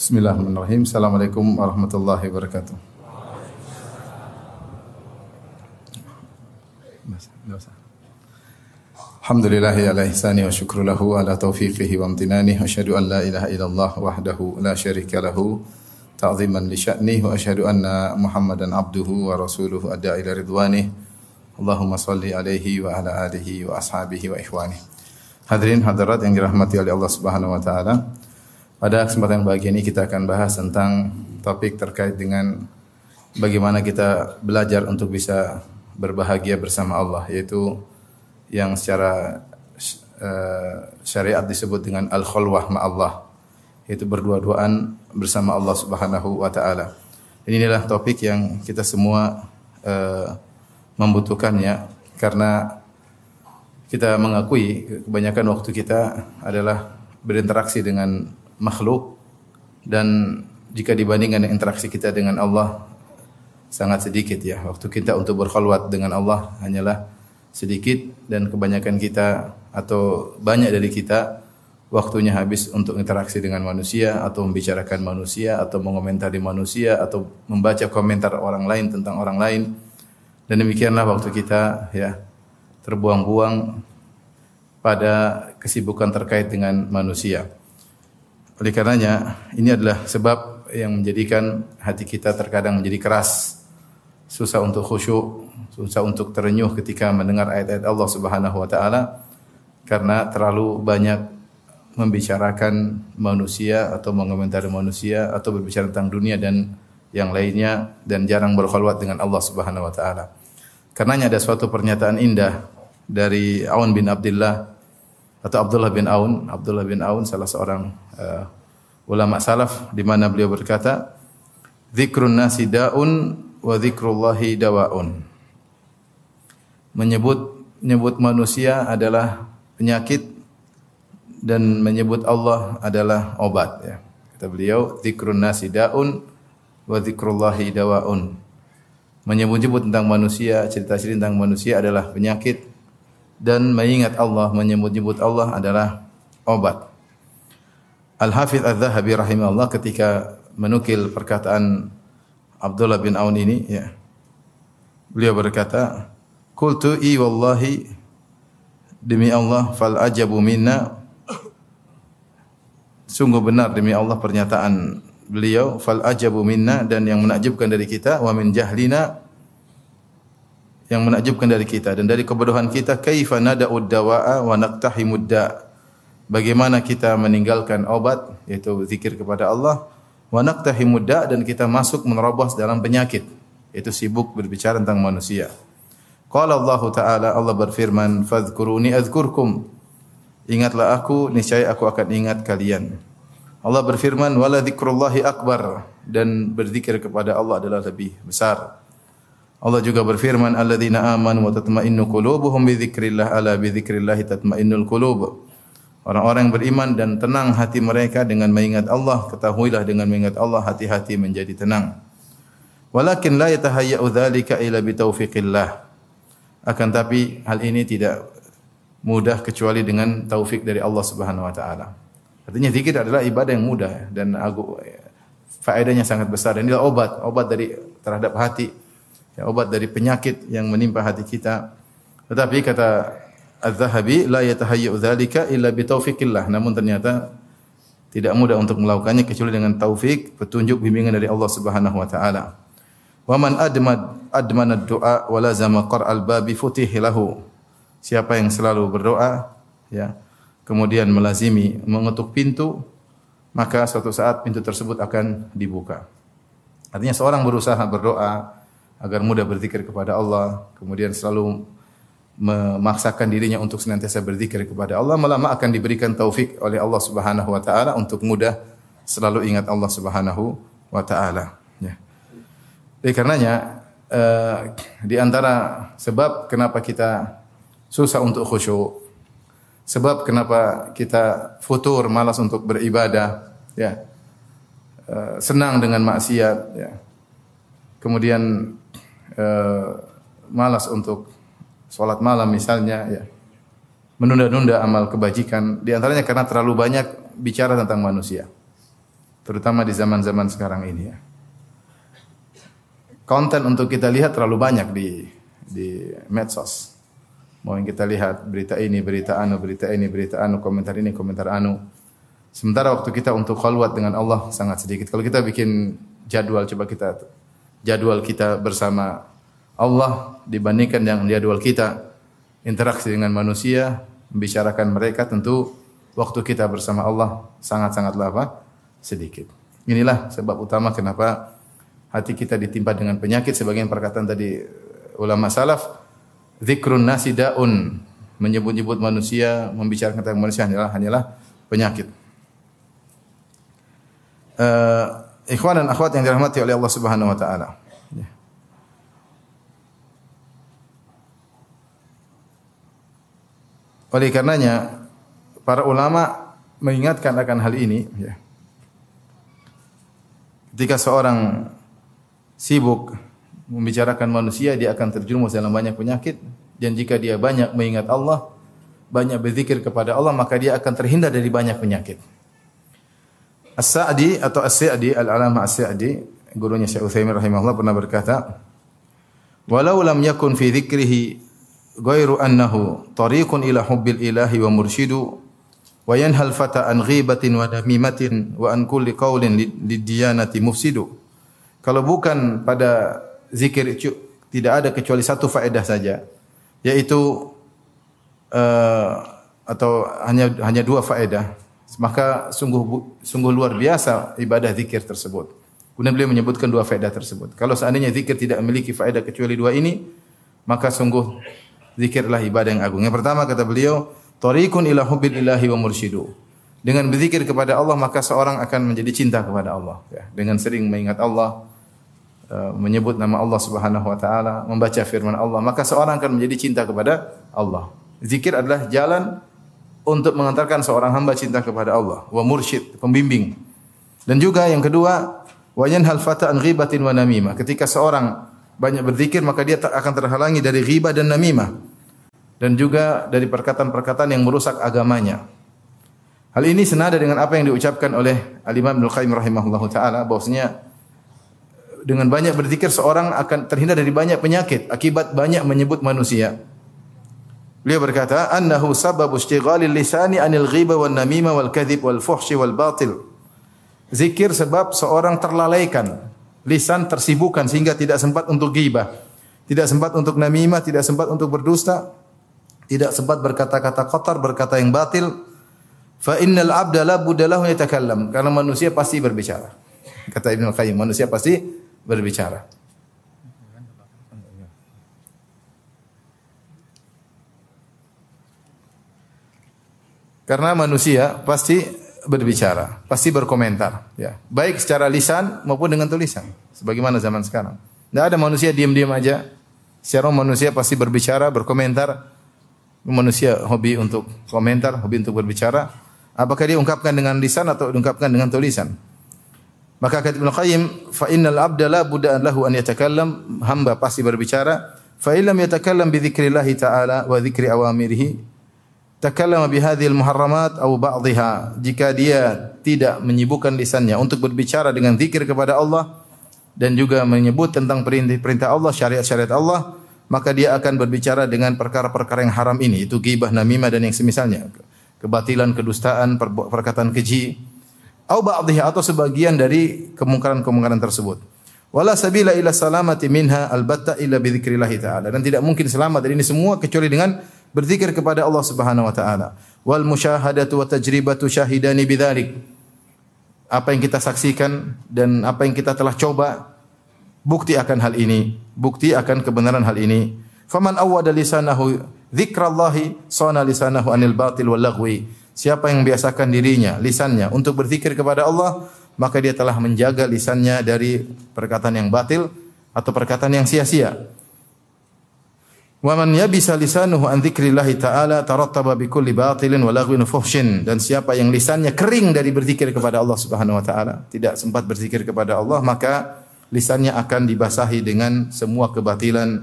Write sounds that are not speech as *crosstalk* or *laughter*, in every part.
بسم الله الرحمن الرحيم السلام عليكم ورحمة الله وبركاته الحمد لله على إحسانه وشكر له على توفيقه وامتنانه أشهد أن لا إله إلا الله وحده لا شريك له تعظيما لشأنه وأشهد أن محمدا عبده ورسوله أدى إلى رضوانه اللهم صل عليه وعلى آله وأصحابه وإخوانه حضرين حضرات إن رحمتي الله سبحانه وتعالى pada kesempatan yang bahagia ini kita akan bahas tentang topik terkait dengan bagaimana kita belajar untuk bisa berbahagia bersama Allah yaitu yang secara uh, syariat disebut dengan al-khulwah Allah yaitu berdua-duaan bersama Allah Subhanahu wa taala. Inilah topik yang kita semua uh, membutuhkannya karena kita mengakui kebanyakan waktu kita adalah berinteraksi dengan makhluk dan jika dibandingkan interaksi kita dengan Allah sangat sedikit ya. Waktu kita untuk berkhulwat dengan Allah hanyalah sedikit dan kebanyakan kita atau banyak dari kita waktunya habis untuk interaksi dengan manusia atau membicarakan manusia atau mengomentari manusia atau membaca komentar orang lain tentang orang lain dan demikianlah waktu kita ya terbuang-buang pada kesibukan terkait dengan manusia. Oleh karenanya ini adalah sebab yang menjadikan hati kita terkadang menjadi keras, susah untuk khusyuk, susah untuk terenyuh ketika mendengar ayat-ayat Allah Subhanahu wa taala karena terlalu banyak membicarakan manusia atau mengomentari manusia atau berbicara tentang dunia dan yang lainnya dan jarang berkhulwat dengan Allah Subhanahu wa taala. Karenanya ada suatu pernyataan indah dari Aun bin Abdullah atau Abdullah bin Aun, Abdullah bin Aun salah seorang uh, ulama salaf di mana beliau berkata, "Dzikrun nasi daun wa dzikrullahi dawaun." menyebut menyebut manusia adalah penyakit dan menyebut Allah adalah obat ya. Kata beliau, dzikrun nasi daun wa dzikrullahi dawaun. Menyebut-nyebut tentang manusia, cerita-cerita tentang manusia adalah penyakit dan mengingat Allah, menyebut-nyebut Allah adalah obat. Al-Hafidh Al-Zahabi rahimahullah ketika menukil perkataan Abdullah bin Aun ini ya. Beliau berkata, Qultu i wallahi demi Allah fal ajabu minna sungguh benar demi Allah pernyataan beliau fal ajabu minna dan yang menakjubkan dari kita wa min jahlina yang menakjubkan dari kita dan dari kebodohan kita kaifa nada'ud dawa'a wa naqtahimud bagaimana kita meninggalkan obat yaitu zikir kepada Allah wa naqtahimud da dan kita masuk menerobos dalam penyakit yaitu sibuk berbicara tentang manusia. Qala Allah Ta'ala Allah berfirman fadhkuruni adzkurkum Ingatlah aku niscaya aku akan ingat kalian. Allah berfirman wala dzikrullahi akbar. Dan berzikir kepada Allah adalah lebih besar Allah juga berfirman alladzina amanu wa tatma'innu qulubuhum bi dzikrillah ala bi dzikrillah tatma'innul qulub Orang-orang beriman dan tenang hati mereka dengan mengingat Allah, ketahuilah dengan mengingat Allah hati-hati menjadi tenang. Walakin la yatahayya'u dzalika illa bi taufiqillah. Akan tapi hal ini tidak mudah kecuali dengan taufik dari Allah Subhanahu wa taala. Artinya zikir adalah ibadah yang mudah dan agu, faedahnya sangat besar dan inilah obat, obat dari terhadap hati, ya, obat dari penyakit yang menimpa hati kita. Tetapi kata Az-Zahabi la yatahayyu dzalika illa bi taufiqillah. Namun ternyata tidak mudah untuk melakukannya kecuali dengan taufik, petunjuk bimbingan dari Allah Subhanahu wa taala. Wa man admad admana du'a wa lazama qara'al babi futih lahu. Siapa yang selalu berdoa ya, kemudian melazimi mengetuk pintu, maka suatu saat pintu tersebut akan dibuka. Artinya seorang berusaha berdoa agar mudah berzikir kepada Allah, kemudian selalu memaksakan dirinya untuk senantiasa berzikir kepada Allah, lama akan diberikan taufik oleh Allah Subhanahu wa taala untuk mudah selalu ingat Allah Subhanahu wa taala. Ya. Oleh karenanya uh, di antara sebab kenapa kita susah untuk khusyuk, sebab kenapa kita futur malas untuk beribadah, ya, uh, senang dengan maksiat, ya, kemudian malas untuk sholat malam misalnya, ya, menunda-nunda amal kebajikan, di antaranya karena terlalu banyak bicara tentang manusia. terutama di zaman-zaman sekarang ini ya. Konten untuk kita lihat terlalu banyak di di medsos. Mau yang kita lihat berita ini, berita anu, berita ini, berita anu, komentar ini, komentar anu. Sementara waktu kita untuk khalwat dengan Allah sangat sedikit. Kalau kita bikin jadwal coba kita jadwal kita bersama Allah dibandingkan yang jadwal kita interaksi dengan manusia, membicarakan mereka tentu waktu kita bersama Allah sangat-sangatlah apa? sedikit. Inilah sebab utama kenapa hati kita ditimpa dengan penyakit sebagian perkataan tadi ulama salaf zikrun nasi daun menyebut-nyebut manusia, membicarakan tentang manusia hanyalah hanyalah penyakit. Uh, ikhwan dan akhwat yang dirahmati oleh Allah Subhanahu wa taala. Oleh karenanya para ulama mengingatkan akan hal ini ya. Ketika seorang sibuk membicarakan manusia, dia akan terjerumus dalam banyak penyakit dan jika dia banyak mengingat Allah, banyak berzikir kepada Allah, maka dia akan terhindar dari banyak penyakit. As-Sa'di atau As-Sa'di, Al-Alama As-Sa'di, gurunya Syekh Utsaimin rahimahullah pernah berkata, "Walau lam yakun fi dzikrihi ghairu annahu tariqun ila hubbil ilahi wa mursyidu wa yanhal fata an ghibatin wa namimatin wa an kulli qaulin lidiyanati mufsidu. Kalau bukan pada zikir tidak ada kecuali satu faedah saja, yaitu uh, atau hanya hanya dua faedah. Maka sungguh sungguh luar biasa ibadah zikir tersebut. Kemudian beliau menyebutkan dua faedah tersebut. Kalau seandainya zikir tidak memiliki faedah kecuali dua ini, maka sungguh zikirlah ibadah yang agung. Yang pertama kata beliau, Tariqun ila hubbil ilahi wa mursyidu. Dengan berzikir kepada Allah maka seorang akan menjadi cinta kepada Allah. Ya, dengan sering mengingat Allah, uh, menyebut nama Allah Subhanahu wa taala, membaca firman Allah, maka seorang akan menjadi cinta kepada Allah. Zikir adalah jalan untuk mengantarkan seorang hamba cinta kepada Allah, wa mursyid, pembimbing. Dan juga yang kedua, wa yanhal fata an ghibatin wa namimah. Ketika seorang banyak berzikir maka dia akan terhalangi dari ghibah dan namimah dan juga dari perkataan-perkataan yang merusak agamanya. Hal ini senada dengan apa yang diucapkan oleh Al-Imam Ibnu Qayyim rahimahullahu taala bahwasanya dengan banyak berzikir seorang akan terhindar dari banyak penyakit akibat banyak menyebut manusia. Beliau berkata, "Annahu sababu istighalil lisani anil ghiba wan namimah wal kadhib wal fuhshi wal batil." Zikir sebab seorang terlalaikan, lisan tersibukkan sehingga tidak sempat untuk ghibah, tidak sempat untuk namimah, tidak sempat untuk berdusta, tidak sempat berkata-kata kotor, berkata yang batil. Fa innal abda la budalahu yatakallam. Karena manusia pasti berbicara. Kata Ibnu Qayyim, manusia pasti berbicara. Karena manusia pasti berbicara, pasti berkomentar, ya. Baik secara lisan maupun dengan tulisan. Sebagaimana zaman sekarang. Tidak ada manusia diam-diam aja. Secara manusia pasti berbicara, berkomentar, manusia hobi untuk komentar, hobi untuk berbicara. Apakah dia ungkapkan dengan lisan atau diungkapkan dengan tulisan? Maka kata Ibnu Qayyim, fa innal abda la lahu an yatakallam, hamba pasti berbicara. Fa illam yatakallam bi dzikrillah ta'ala wa dzikri awamirihi, takallama bi hadhil muharramat aw ba'dihha. Jika dia tidak menyibukkan lisannya untuk berbicara dengan zikir kepada Allah dan juga menyebut tentang perintah Allah, syariat-syariat Allah, maka dia akan berbicara dengan perkara-perkara yang haram ini, itu ghibah, namimah dan yang semisalnya. Kebatilan, kedustaan, perkataan keji, au ba'dhiha atau sebagian dari kemungkaran-kemungkaran tersebut. Wala sabila ila salamati minha albatta illa bi dzikrillah taala. Dan tidak mungkin selamat dari ini semua kecuali dengan berzikir kepada Allah Subhanahu wa taala. Wal musyahadatu wa tajribatu syahidani bidzalik. Apa yang kita saksikan dan apa yang kita telah coba bukti akan hal ini, bukti akan kebenaran hal ini. Faman awwada lisanahu dzikrallahi sana lisanahu anil batil wal. Siapa yang biasakan dirinya, lisannya untuk berzikir kepada Allah, maka dia telah menjaga lisannya dari perkataan yang batil atau perkataan yang sia-sia. Wa man yabisa lisanuhu an dzikrillahi ta'ala tarattaba bi kulli batilin wa lagwin fuhshin. Dan siapa yang lisannya kering dari berzikir kepada Allah Subhanahu wa taala, tidak sempat berzikir kepada Allah, maka lisannya akan dibasahi dengan semua kebatilan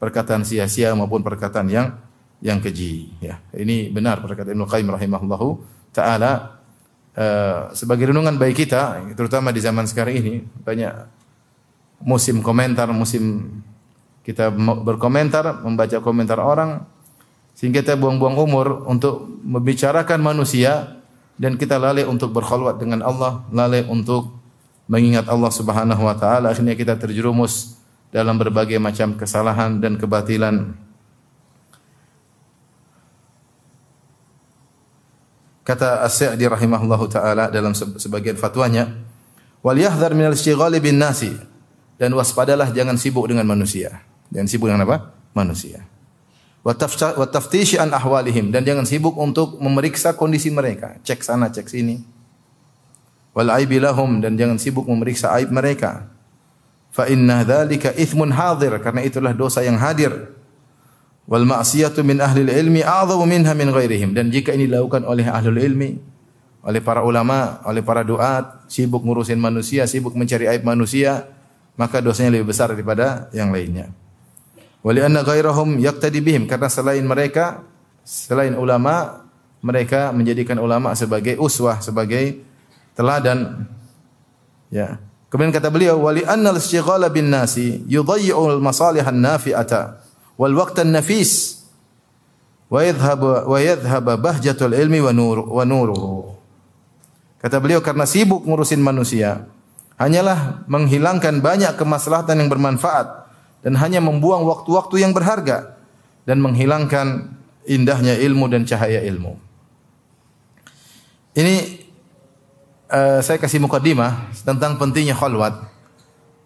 perkataan sia-sia maupun perkataan yang yang keji. Ya ini benar perkataan Ibnu Qayyim rahimahullahu taala. Uh, sebagai renungan bagi kita, terutama di zaman sekarang ini banyak musim komentar, musim kita berkomentar, membaca komentar orang sehingga kita buang-buang umur untuk membicarakan manusia dan kita lalai untuk berkhulwat dengan Allah, lalai untuk mengingat Allah Subhanahu wa taala akhirnya kita terjerumus dalam berbagai macam kesalahan dan kebatilan. Kata As-Sa'di rahimahullahu taala dalam sebagian fatwanya, "Wal yahdhar min al-istighali bin nasi." Dan waspadalah jangan sibuk dengan manusia. Jangan sibuk dengan apa? Manusia. Wa ahwalihim dan jangan sibuk untuk memeriksa kondisi mereka. Cek sana, cek sini. Wal aibi lahum dan jangan sibuk memeriksa aib mereka. Fa inna dzalika ithmun hadir karena itulah dosa yang hadir. Wal ma'siyatu min ahli ilmi a'zamu minha min ghairihim dan jika ini dilakukan oleh ahli ilmi oleh para ulama, oleh para duat, sibuk ngurusin manusia, sibuk mencari aib manusia, maka dosanya lebih besar daripada yang lainnya. Wali anna ghairahum yaqtadi bihim. Karena selain mereka selain ulama mereka menjadikan ulama sebagai uswah sebagai teladan. Ya. Kemudian kata beliau wali anna al-istighala bin nasi yudayyi'u al-masalih an-nafi'ata wal waqt an-nafis wa yadhhab wa yadhhab bahjatul ilmi wa nur wa nuruhu. Kata beliau karena sibuk ngurusin manusia hanyalah menghilangkan banyak kemaslahatan yang bermanfaat dan hanya membuang waktu-waktu yang berharga dan menghilangkan indahnya ilmu dan cahaya ilmu. Ini uh, saya kasih mukadimah tentang pentingnya khalwat.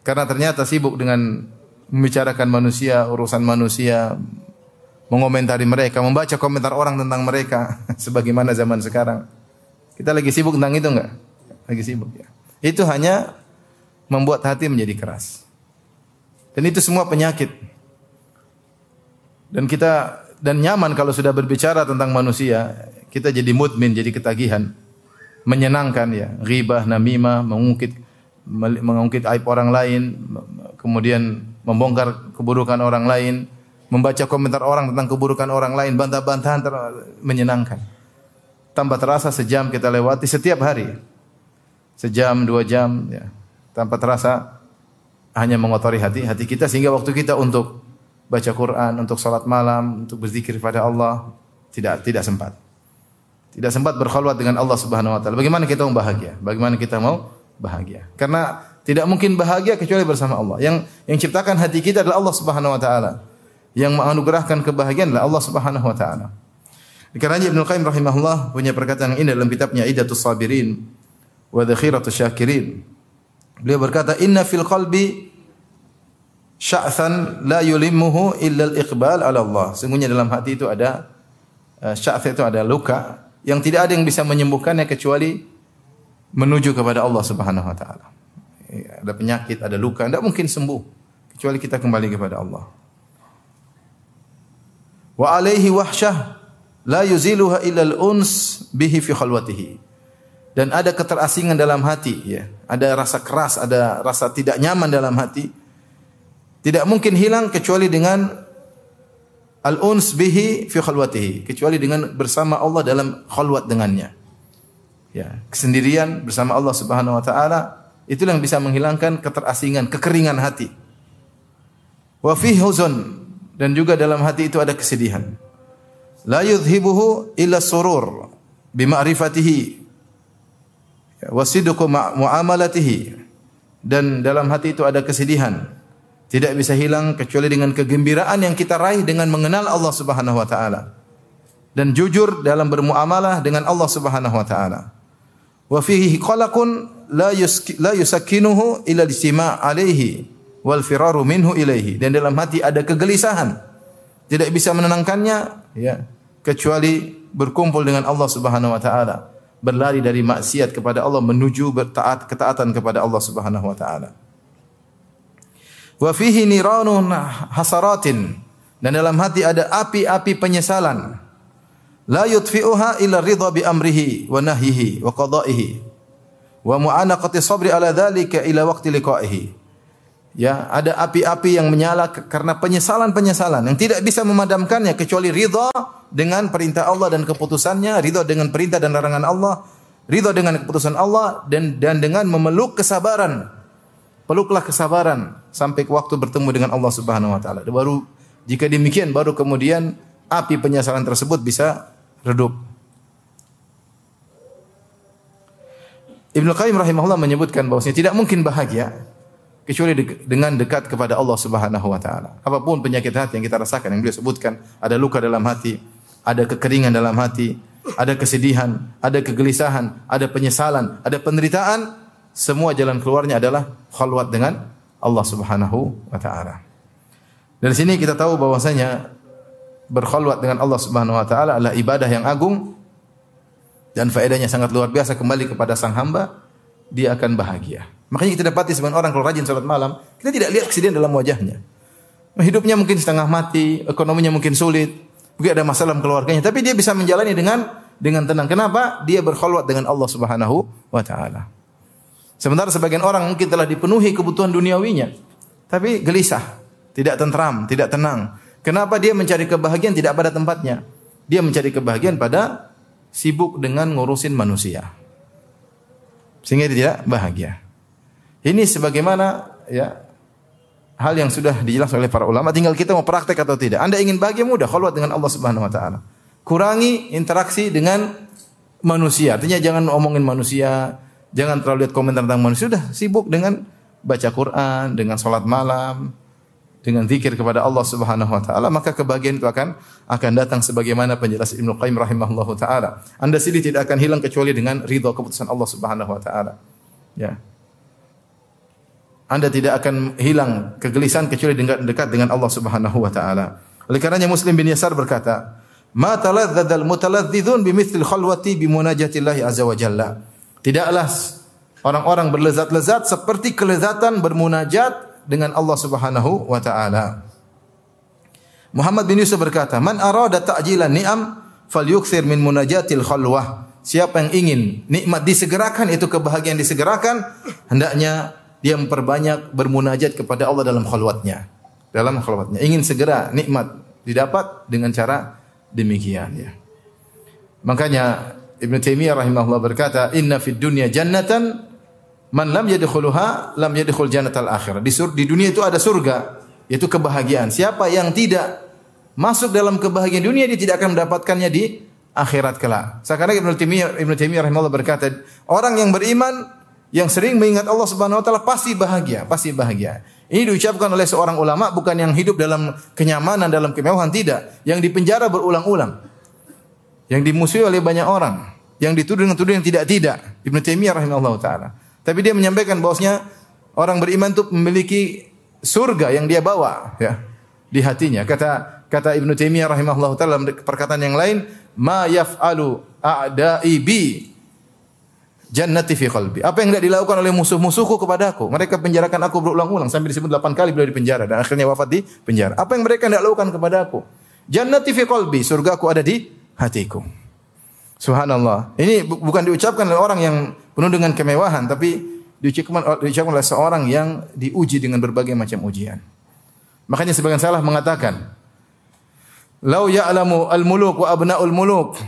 Karena ternyata sibuk dengan membicarakan manusia, urusan manusia, mengomentari mereka, membaca komentar orang tentang mereka *laughs* sebagaimana zaman sekarang. Kita lagi sibuk tentang itu enggak? Lagi sibuk ya. Itu hanya membuat hati menjadi keras. Dan itu semua penyakit. Dan kita dan nyaman kalau sudah berbicara tentang manusia, kita jadi mudmin, jadi ketagihan. Menyenangkan ya, ghibah, namimah, mengungkit mengungkit aib orang lain, kemudian membongkar keburukan orang lain, membaca komentar orang tentang keburukan orang lain, bantah-bantahan menyenangkan. Tanpa terasa sejam kita lewati setiap hari. Sejam, dua jam, ya. Tanpa terasa hanya mengotori hati hati kita sehingga waktu kita untuk baca Quran, untuk salat malam, untuk berzikir kepada Allah tidak tidak sempat. Tidak sempat berkhulwat dengan Allah Subhanahu wa taala. Bagaimana kita mau bahagia? Bagaimana kita mau bahagia? Karena tidak mungkin bahagia kecuali bersama Allah. Yang yang ciptakan hati kita adalah Allah Subhanahu wa taala. Yang menganugerahkan kebahagiaan adalah Allah Subhanahu wa taala. Karena Ibnu Qayyim rahimahullah punya perkataan ini dalam kitabnya Idatus Sabirin wa Dhakhiratus Syakirin. Beliau berkata, "Inna fil qalbi sya'than la yulimmuhu illa al-iqbal ala Allah. Sungguhnya dalam hati itu ada uh, itu ada luka yang tidak ada yang bisa menyembuhkannya kecuali menuju kepada Allah Subhanahu wa taala. Ada penyakit, ada luka, tidak mungkin sembuh kecuali kita kembali kepada Allah. Wa alaihi wahsyah la yuziluha illa al-uns bihi fi khalwatihi. Dan ada keterasingan dalam hati ya. Ada rasa keras, ada rasa tidak nyaman dalam hati tidak mungkin hilang kecuali dengan al-uns bihi fi khalwatihi, kecuali dengan bersama Allah dalam khalwat dengannya. Ya, kesendirian bersama Allah Subhanahu wa taala itu yang bisa menghilangkan keterasingan, kekeringan hati. Wa fi huzun dan juga dalam hati itu ada kesedihan. La yudhibuhu illa surur bima'rifatihi wa sidqu muamalatihi. Dan dalam hati itu ada kesedihan. Tidak bisa hilang kecuali dengan kegembiraan yang kita raih dengan mengenal Allah Subhanahu wa taala. Dan jujur dalam bermuamalah dengan Allah Subhanahu wa taala. Wa fihi qalaqun la la yusakkinuhu ila istima' alaihi wal firaru minhu ilaihi. Dan dalam hati ada kegelisahan. Tidak bisa menenangkannya ya kecuali berkumpul dengan Allah Subhanahu wa taala berlari dari maksiat kepada Allah menuju bertaat ketaatan kepada Allah Subhanahu wa taala. Wa fihi niranun hasaratin. Dan dalam hati ada api-api penyesalan. La yutfi'uha illa ridha bi amrihi wa nahyihi wa qada'ihi. Wa mu'anaqati sabri ala dhalika ila waqti liqa'ihi. Ya, ada api-api yang menyala karena penyesalan-penyesalan yang tidak bisa memadamkannya kecuali ridha dengan perintah Allah dan keputusannya, ridha dengan perintah dan larangan Allah ridha dengan keputusan Allah dan dan dengan memeluk kesabaran. Peluklah kesabaran sampai waktu bertemu dengan Allah Subhanahu wa taala. Baru jika demikian baru kemudian api penyesalan tersebut bisa redup. Ibnu Qayyim rahimahullah menyebutkan bahwasanya tidak mungkin bahagia kecuali de dengan dekat kepada Allah Subhanahu wa taala. Apa pun penyakit hati yang kita rasakan yang beliau sebutkan, ada luka dalam hati, ada kekeringan dalam hati, ada kesedihan, ada kegelisahan, ada penyesalan, ada penderitaan, semua jalan keluarnya adalah khalwat dengan Allah Subhanahu wa taala. Dari sini kita tahu bahwasanya berkhalwat dengan Allah Subhanahu wa taala adalah ibadah yang agung dan faedahnya sangat luar biasa kembali kepada sang hamba, dia akan bahagia. Makanya kita dapati sebagian orang kalau rajin salat malam, kita tidak lihat kesedihan dalam wajahnya. Hidupnya mungkin setengah mati, ekonominya mungkin sulit, mungkin ada masalah dalam keluarganya, tapi dia bisa menjalani dengan dengan tenang. Kenapa? Dia berkhulwat dengan Allah Subhanahu wa taala. Sementara sebagian orang mungkin telah dipenuhi kebutuhan duniawinya, tapi gelisah, tidak tentram, tidak tenang. Kenapa dia mencari kebahagiaan tidak pada tempatnya? Dia mencari kebahagiaan pada sibuk dengan ngurusin manusia. Sehingga dia tidak bahagia. Ini sebagaimana ya hal yang sudah dijelaskan oleh para ulama tinggal kita mau praktek atau tidak. Anda ingin bahagia mudah khulwat dengan Allah Subhanahu wa taala. Kurangi interaksi dengan manusia. Artinya jangan omongin manusia, jangan terlalu lihat komentar tentang manusia. Sudah sibuk dengan baca Quran, dengan salat malam, dengan zikir kepada Allah Subhanahu wa taala, maka kebahagiaan itu akan akan datang sebagaimana penjelasan Ibnu Qayyim rahimahullahu taala. Anda sendiri tidak akan hilang kecuali dengan ridha keputusan Allah Subhanahu wa taala. Ya. Anda tidak akan hilang kegelisahan kecuali dengan dekat dengan Allah Subhanahu wa taala. Oleh karenanya Muslim bin Yasar berkata, "Ma taladzadzal mutaladzizun bimithli khalwati bimunajatillahi azza wa jalla." Tidaklah orang-orang berlezat-lezat seperti kelezatan bermunajat dengan Allah Subhanahu wa taala. Muhammad bin Yusuf berkata, "Man arada ta'jilan ni'am falyukthir min munajatil khalwah." Siapa yang ingin nikmat disegerakan itu kebahagiaan disegerakan, hendaknya dia memperbanyak bermunajat kepada Allah dalam khalwatnya. Dalam khalwatnya. Ingin segera nikmat didapat dengan cara demikian ya. Makanya Ibn Taimiyah rahimahullah berkata, "Inna fid dunya jannatan Man lam yadkhuluha lam yadkhul jannatal akhirah. Di, sur, di dunia itu ada surga, yaitu kebahagiaan. Siapa yang tidak masuk dalam kebahagiaan dunia dia tidak akan mendapatkannya di akhirat kelak. Sekarang Ibnu Taimiyah Ibnu Taimiyah rahimahullah berkata, orang yang beriman yang sering mengingat Allah Subhanahu wa taala pasti bahagia, pasti bahagia. Ini diucapkan oleh seorang ulama bukan yang hidup dalam kenyamanan, dalam kemewahan tidak, yang dipenjara berulang-ulang. Yang dimusuhi oleh banyak orang, yang dituduh dengan tuduhan yang tidak-tidak. Ibnu Taimiyah rahimahullah taala. Tapi dia menyampaikan bahwasanya orang beriman itu memiliki surga yang dia bawa ya di hatinya. Kata kata Ibnu Taimiyah rahimahullah taala dalam perkataan yang lain, "Ma yaf'alu a'da'i bi jannati fi qalbi." Apa yang tidak dilakukan oleh musuh-musuhku kepadaku? Mereka penjarakan aku berulang-ulang sampai disebut 8 kali beliau di penjara dan akhirnya wafat di penjara. Apa yang mereka tidak lakukan kepadaku? Jannati fi qalbi, surgaku ada di hatiku. Subhanallah. Ini bukan diucapkan oleh orang yang penuh dengan kemewahan, tapi diucapkan, diucapkan oleh seorang yang diuji dengan berbagai macam ujian. Makanya sebagian salah mengatakan, "Lau ya'lamu al-muluk wa abna'ul muluk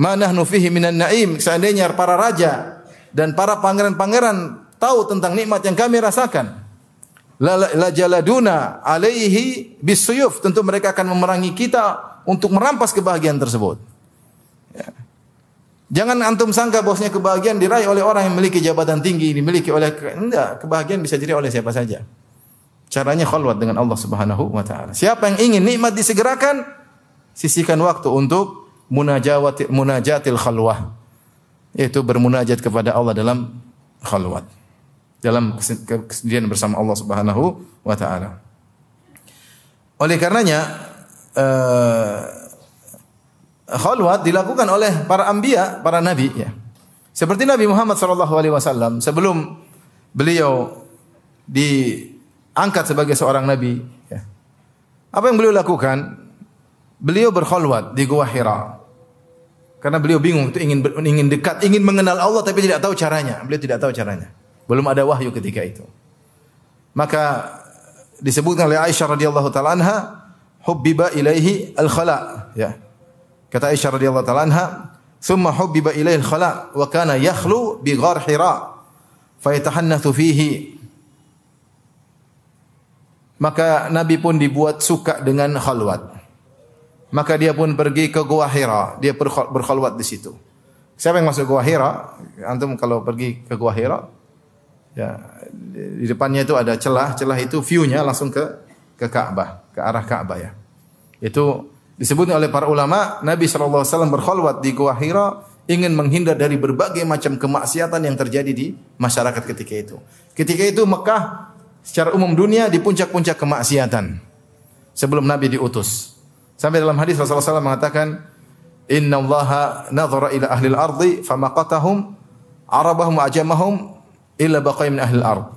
ma nahnu fihi minan na'im." Seandainya para raja dan para pangeran-pangeran tahu tentang nikmat yang kami rasakan, la, la jaladuna alaihi bisuyuf. Tentu mereka akan memerangi kita untuk merampas kebahagiaan tersebut. Ya. Jangan antum sangka bosnya kebahagiaan diraih oleh orang yang memiliki jabatan tinggi, dimiliki oleh enggak, kebahagiaan bisa diraih oleh siapa saja. Caranya khalwat dengan Allah Subhanahu wa taala. Siapa yang ingin nikmat disegerakan, sisihkan waktu untuk munajat munajatil khalwah. Yaitu bermunajat kepada Allah dalam khalwat. Dalam kesendirian bersama Allah Subhanahu wa taala. Oleh karenanya uh, khalwat dilakukan oleh para anbiya, para nabi ya. Seperti Nabi Muhammad sallallahu alaihi wasallam sebelum beliau diangkat sebagai seorang nabi ya. Apa yang beliau lakukan? Beliau berkhalwat di Gua Hira. Karena beliau bingung itu ingin ingin dekat, ingin mengenal Allah tapi tidak tahu caranya. Beliau tidak tahu caranya. Belum ada wahyu ketika itu. Maka disebutkan oleh Aisyah radhiyallahu taala anha hubbiba ilaihi al-khala ya Kata Aisyah radhiyallahu taala anha, Thumma hubbiba ilaihi al-khala wa kana yakhlu bi ghar Hira fa fihi. Maka Nabi pun dibuat suka dengan khalwat. Maka dia pun pergi ke Gua Hira, dia berkhalwat di situ. Siapa yang masuk Gua Hira? Antum kalau pergi ke Gua Hira, ya di depannya itu ada celah, celah itu view-nya langsung ke ke Ka'bah, ke arah Ka'bah ya. Itu disebut oleh para ulama, Nabi SAW berkhalwat di Gua Hira ingin menghindar dari berbagai macam kemaksiatan yang terjadi di masyarakat ketika itu. Ketika itu Mekah secara umum dunia di puncak-puncak kemaksiatan sebelum Nabi diutus. Sampai dalam hadis Rasulullah SAW mengatakan, Inna Allah nazara ila ahli al-ardi famaqatahum arabahum ajamahum illa baqai min ahli al-ard.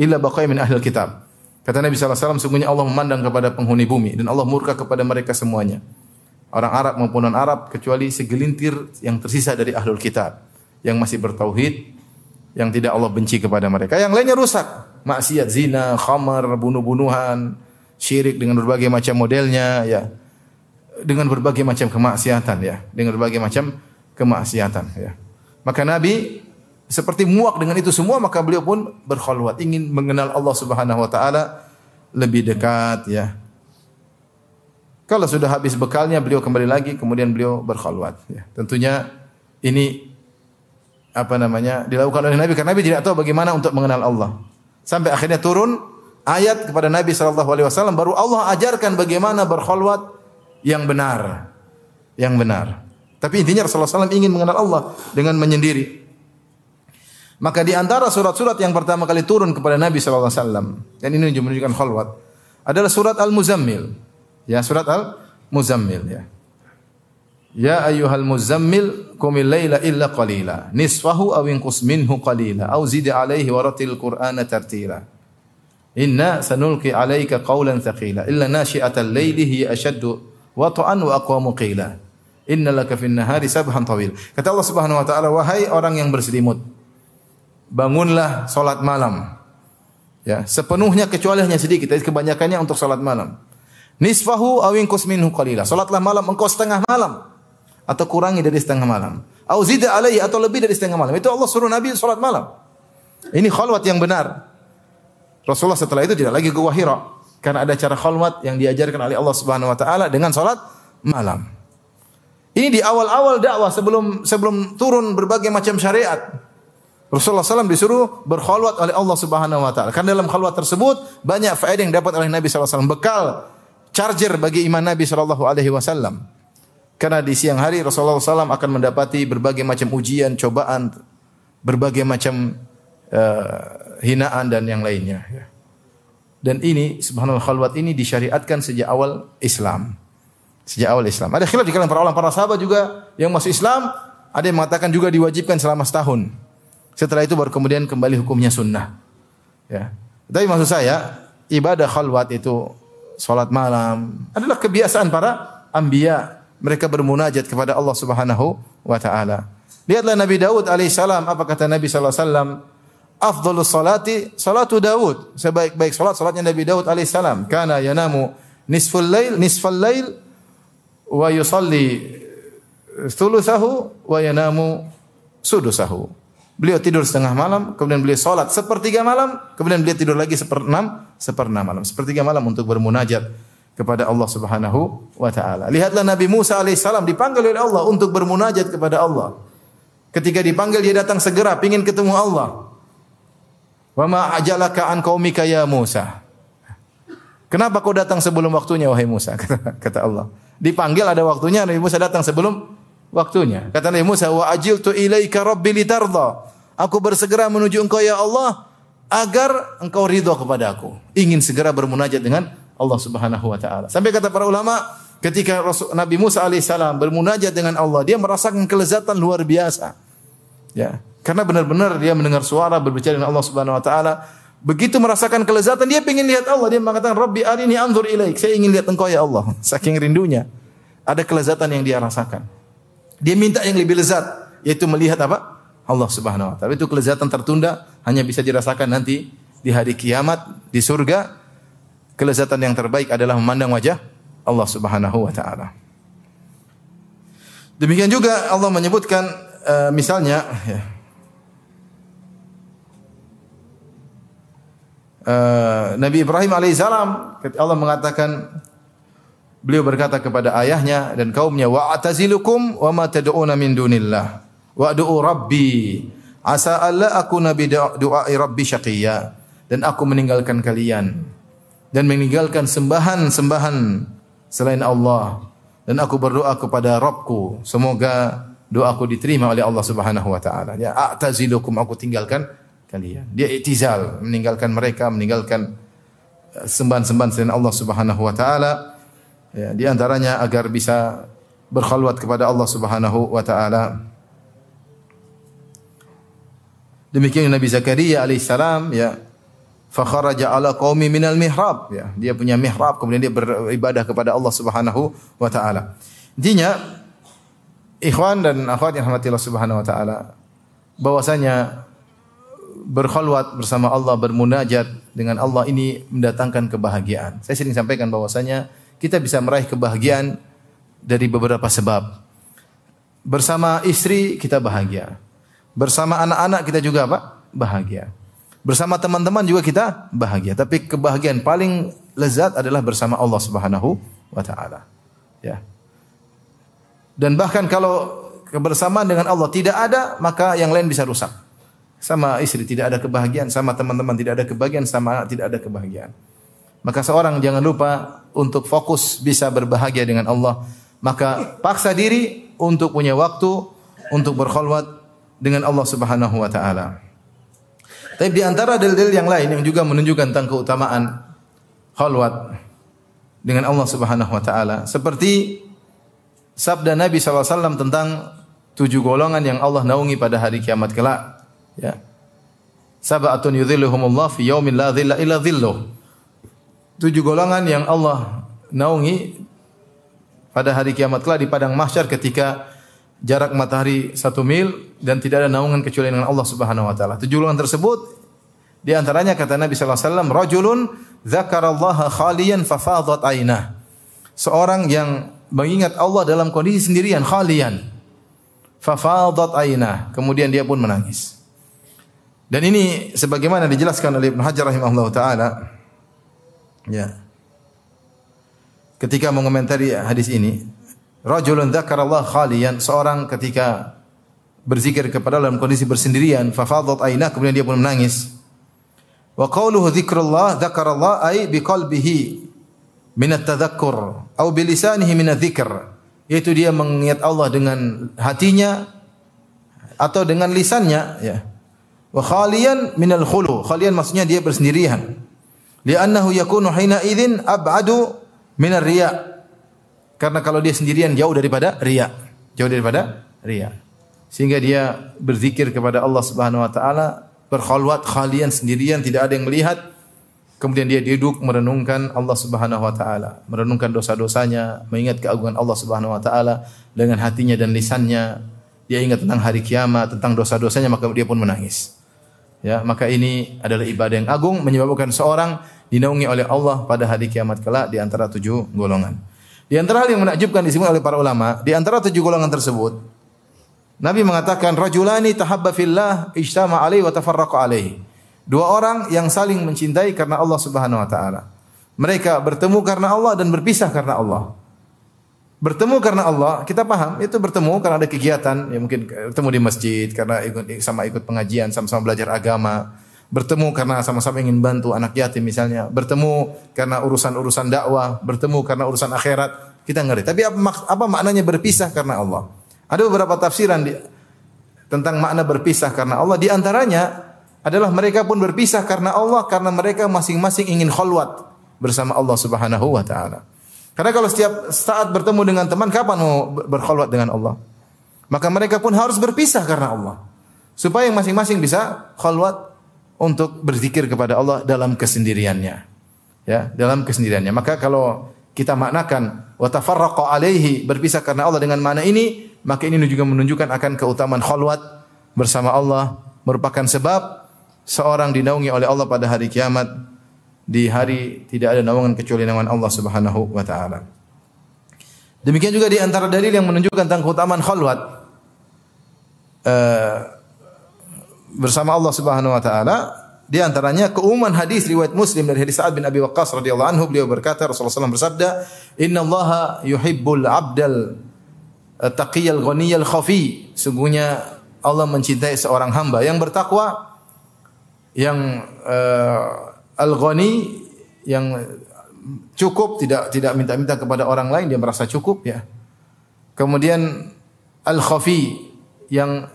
Illa baqai min ahli al-kitab. Kata Nabi SAW, sungguhnya Allah memandang kepada penghuni bumi dan Allah murka kepada mereka semuanya. Orang Arab maupun non Arab kecuali segelintir yang tersisa dari ahlul kitab yang masih bertauhid yang tidak Allah benci kepada mereka. Yang lainnya rusak, maksiat, zina, khamar, bunuh-bunuhan, syirik dengan berbagai macam modelnya ya dengan berbagai macam kemaksiatan ya, dengan berbagai macam kemaksiatan ya. Maka Nabi seperti muak dengan itu semua maka beliau pun berkhulwat ingin mengenal Allah Subhanahu wa taala lebih dekat ya. Kalau sudah habis bekalnya beliau kembali lagi kemudian beliau berkhulwat ya. Tentunya ini apa namanya dilakukan oleh Nabi karena Nabi tidak tahu bagaimana untuk mengenal Allah. Sampai akhirnya turun ayat kepada Nabi sallallahu alaihi wasallam baru Allah ajarkan bagaimana berkhulwat yang benar. Yang benar. Tapi intinya Rasulullah SAW ingin mengenal Allah dengan menyendiri. Maka di antara surat-surat yang pertama kali turun kepada Nabi SAW, dan ini menunjukkan khalwat, adalah surat Al-Muzammil. Ya, surat Al-Muzammil. Ya. Ya ayyuhal muzammil qumil laila illa qalila nisfahu aw inqus minhu qalila aw zid alaihi wa ratil qur'ana tartila Inna sanulqi alaika qawlan thaqila illa nashi'atal laili hiya ashaddu wata'an wa aqwamu qila. Innalaka fin nahari sabhan tawil. Kata Allah Subhanahu wa taala, wahai orang yang berselimut, bangunlah salat malam. Ya, sepenuhnya kecuali hanya sedikit, tapi kebanyakannya untuk salat malam. Nisfahu aw inqus minhu qalila. Salatlah malam engkau setengah malam atau kurangi dari setengah malam. Au zida alaihi atau lebih dari setengah malam. Itu Allah suruh Nabi salat malam. Ini khalwat yang benar. Rasulullah setelah itu tidak lagi ke Wahira. Karena ada cara khalwat yang diajarkan oleh Allah Subhanahu wa taala dengan salat malam. Ini di awal-awal dakwah sebelum sebelum turun berbagai macam syariat. Rasulullah SAW disuruh berkhalwat oleh Allah Subhanahu wa taala. Karena dalam khalwat tersebut banyak faedah yang dapat oleh Nabi SAW. Bekal charger bagi iman Nabi sallallahu alaihi wasallam. Karena di siang hari Rasulullah SAW akan mendapati berbagai macam ujian, cobaan, berbagai macam uh, hinaan dan yang lainnya. Ya. Dan ini subhanallah khalwat ini disyariatkan sejak awal Islam. Sejak awal Islam. Ada khilaf di kalangan para ulama para sahabat juga yang masuk Islam, ada yang mengatakan juga diwajibkan selama setahun. Setelah itu baru kemudian kembali hukumnya sunnah. Ya. Tapi maksud saya, ibadah khalwat itu salat malam adalah kebiasaan para anbiya. Mereka bermunajat kepada Allah Subhanahu wa taala. Lihatlah Nabi Daud alaihissalam apa kata Nabi sallallahu alaihi wasallam afdhalus salati salatu Daud. Sebaik-baik salat salatnya Nabi Daud alaihissalam. Kana yanamu nisful lail nisfal lail wa yusalli thuluthahu wa yanamu sudusahu. Beliau tidur setengah malam, kemudian beliau salat sepertiga malam, kemudian beliau tidur lagi seperenam, seperenam malam. Sepertiga malam untuk bermunajat kepada Allah Subhanahu wa taala. Lihatlah Nabi Musa alaihissalam dipanggil oleh Allah untuk bermunajat kepada Allah. Ketika dipanggil dia datang segera ingin ketemu Allah. Wa ma ajalaka an qaumika ya Musa. Kenapa kau datang sebelum waktunya wahai Musa? *laughs* Kata, kata Allah. Dipanggil ada waktunya Nabi Musa datang sebelum waktunya. Kata Nabi Musa, "Wa ajiltu ilaika rabbi litarda." Aku bersegera menuju engkau ya Allah agar engkau ridho kepada aku. Ingin segera bermunajat dengan Allah Subhanahu wa taala. Sampai kata para ulama, ketika Rasul, Nabi Musa alaihissalam bermunajat dengan Allah, dia merasakan kelezatan luar biasa. Ya. Karena benar-benar dia mendengar suara berbicara dengan Allah Subhanahu wa taala. Begitu merasakan kelezatan dia ingin lihat Allah. Dia mengatakan, "Rabbi arini anzur ilaik." Saya ingin lihat engkau ya Allah. *laughs* Saking rindunya. Ada kelezatan yang dia rasakan. Dia minta yang lebih lezat, yaitu melihat apa? Allah Subhanahu wa taala. Itu kelezatan tertunda hanya bisa dirasakan nanti di hari kiamat di surga. Kelezatan yang terbaik adalah memandang wajah Allah Subhanahu wa taala. Demikian juga Allah menyebutkan uh, misalnya ya, uh, Nabi Ibrahim alaihissalam Allah mengatakan beliau berkata kepada ayahnya dan kaumnya wa atazilukum wa ma tad'una min dunillah. Wa ad'u rabbi. Asa alla akuna bi du'ai rabbi syaqiyya dan aku meninggalkan kalian. Dan meninggalkan sembahan-sembahan selain Allah. Dan aku berdoa kepada Rabbku. Semoga doaku diterima oleh Allah Subhanahu wa taala. Ya a'tazilukum aku tinggalkan kalian. Dia itizal meninggalkan mereka meninggalkan eh, sembahan-sembahan selain Allah Subhanahu wa taala. Ya di antaranya agar bisa berkhalwat kepada Allah Subhanahu wa taala. Demikian Nabi Zakaria alaihissalam ya. Fa kharaja ala qaumi minal mihrab. Ya dia punya mihrab kemudian dia beribadah kepada Allah Subhanahu wa taala. Intinya ikhwan dan akhwat yang rahmatillah Subhanahu wa taala bahwasanya berkhulwat bersama Allah bermunajat dengan Allah ini mendatangkan kebahagiaan. Saya sering sampaikan bahwasanya kita bisa meraih kebahagiaan dari beberapa sebab. Bersama istri kita bahagia. Bersama anak-anak kita juga apa bahagia. Bersama teman-teman juga kita bahagia, tapi kebahagiaan paling lezat adalah bersama Allah Subhanahu wa taala. Ya. Dan bahkan kalau kebersamaan dengan Allah tidak ada, maka yang lain bisa rusak. Sama istri tidak ada kebahagiaan, sama teman-teman tidak ada kebahagiaan, sama anak tidak ada kebahagiaan. Maka seorang jangan lupa untuk fokus bisa berbahagia dengan Allah. Maka paksa diri untuk punya waktu untuk berkhulwat dengan Allah Subhanahu wa taala. Tapi di antara dalil-dalil yang lain yang juga menunjukkan tentang keutamaan khalwat dengan Allah Subhanahu wa taala seperti sabda Nabi SAW tentang tujuh golongan yang Allah naungi pada hari kiamat kelak ya sab'atun yudhilluhumullah fi yaumin la dhilla illa dhilluh tujuh golongan yang Allah naungi pada hari kiamat kelak di padang mahsyar ketika jarak matahari satu mil dan tidak ada naungan kecuali dengan Allah Subhanahu wa taala. Tujuh golongan tersebut di antaranya kata Nabi sallallahu alaihi wasallam, rajulun dzakarallaha khaliyan fafadat ainah. Seorang yang mengingat Allah dalam kondisi sendirian khalian. Fafadat ainah, kemudian dia pun menangis. Dan ini sebagaimana dijelaskan oleh Ibnu Hajar rahimahullah taala ya. Ketika mengomentari hadis ini, Rajulun dzakarallah khalian, seorang ketika berzikir kepada Allah dalam kondisi bersendirian, fafadat aina kemudian dia pun menangis. Wa qawluhu dzikrullah dzakarallah ay biqalbihi min at-tadhakkur atau bi lisanihi min dzikr yaitu dia mengingat Allah dengan hatinya atau dengan lisannya ya. Wa khalian minal khulu. Khalian maksudnya dia bersendirian. Li'annahu yakunu hina idzin ab'adu minar riya. Karena kalau dia sendirian jauh daripada riya, jauh daripada riya. Sehingga dia berzikir kepada Allah Subhanahu wa taala, berkhulwat khalian sendirian, tidak ada yang melihat. Kemudian dia duduk merenungkan Allah Subhanahu wa taala, merenungkan dosa-dosanya, mengingat keagungan Allah Subhanahu wa taala dengan hatinya dan lisannya. Dia ingat tentang hari kiamat, tentang dosa-dosanya maka dia pun menangis. Ya, maka ini adalah ibadah yang agung menyebabkan seorang dinaungi oleh Allah pada hari kiamat kelak di antara tujuh golongan. Di antara hal yang menakjubkan disebut oleh para ulama, di antara tujuh golongan tersebut, Nabi mengatakan rajulani tahabba fillah ijtama alaihi wa tafarraqa alaihi. Dua orang yang saling mencintai karena Allah Subhanahu wa taala. Mereka bertemu karena Allah dan berpisah karena Allah. Bertemu karena Allah, kita paham itu bertemu karena ada kegiatan, ya mungkin bertemu di masjid karena ikut sama ikut pengajian, sama-sama belajar agama bertemu karena sama-sama ingin bantu anak yatim misalnya, bertemu karena urusan-urusan dakwah, bertemu karena urusan akhirat, kita ngerti. Tapi apa, apa maknanya berpisah karena Allah? Ada beberapa tafsiran di, tentang makna berpisah karena Allah. Di antaranya adalah mereka pun berpisah karena Allah karena mereka masing-masing ingin khalwat bersama Allah Subhanahu wa taala. Karena kalau setiap saat bertemu dengan teman kapan mau berkhalwat dengan Allah? Maka mereka pun harus berpisah karena Allah. Supaya masing-masing bisa khalwat untuk berzikir kepada Allah dalam kesendiriannya. Ya, dalam kesendiriannya. Maka kalau kita maknakan wa tafarraqa alaihi berpisah karena Allah dengan mana ini, maka ini juga menunjukkan akan keutamaan khalwat bersama Allah merupakan sebab seorang dinaungi oleh Allah pada hari kiamat di hari tidak ada naungan kecuali naungan Allah Subhanahu wa taala. Demikian juga di antara dalil yang menunjukkan tentang keutamaan khalwat uh, bersama Allah Subhanahu wa taala di antaranya keumuman hadis riwayat Muslim dari hadis Sa'ad bin Abi Waqqas radhiyallahu anhu beliau berkata Rasulullah SAW bersabda Inna Allah yuhibbul abdal taqiyal ghaniyal khafi sungguhnya Allah mencintai seorang hamba yang bertakwa yang uh, al-ghani yang cukup tidak tidak minta-minta kepada orang lain dia merasa cukup ya kemudian al-khafi yang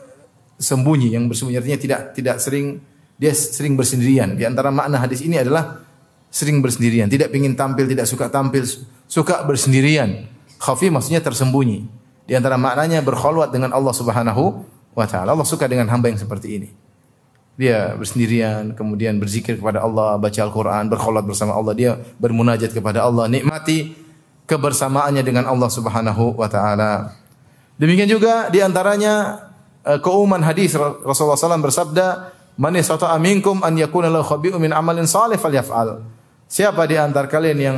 sembunyi yang bersembunyi artinya tidak tidak sering dia sering bersendirian. Di antara makna hadis ini adalah sering bersendirian, tidak ingin tampil, tidak suka tampil, suka bersendirian. Khafi maksudnya tersembunyi. Di antara maknanya berkhulwat dengan Allah Subhanahu wa taala. Allah suka dengan hamba yang seperti ini. Dia bersendirian, kemudian berzikir kepada Allah, baca Al-Qur'an, berkhulwat bersama Allah, dia bermunajat kepada Allah, nikmati kebersamaannya dengan Allah Subhanahu wa taala. Demikian juga di antaranya eh, keumuman hadis Rasulullah SAW bersabda, Man istata'a minkum an yakuna lahu khabi'un min amalin salih falyaf'al. Siapa di antara kalian yang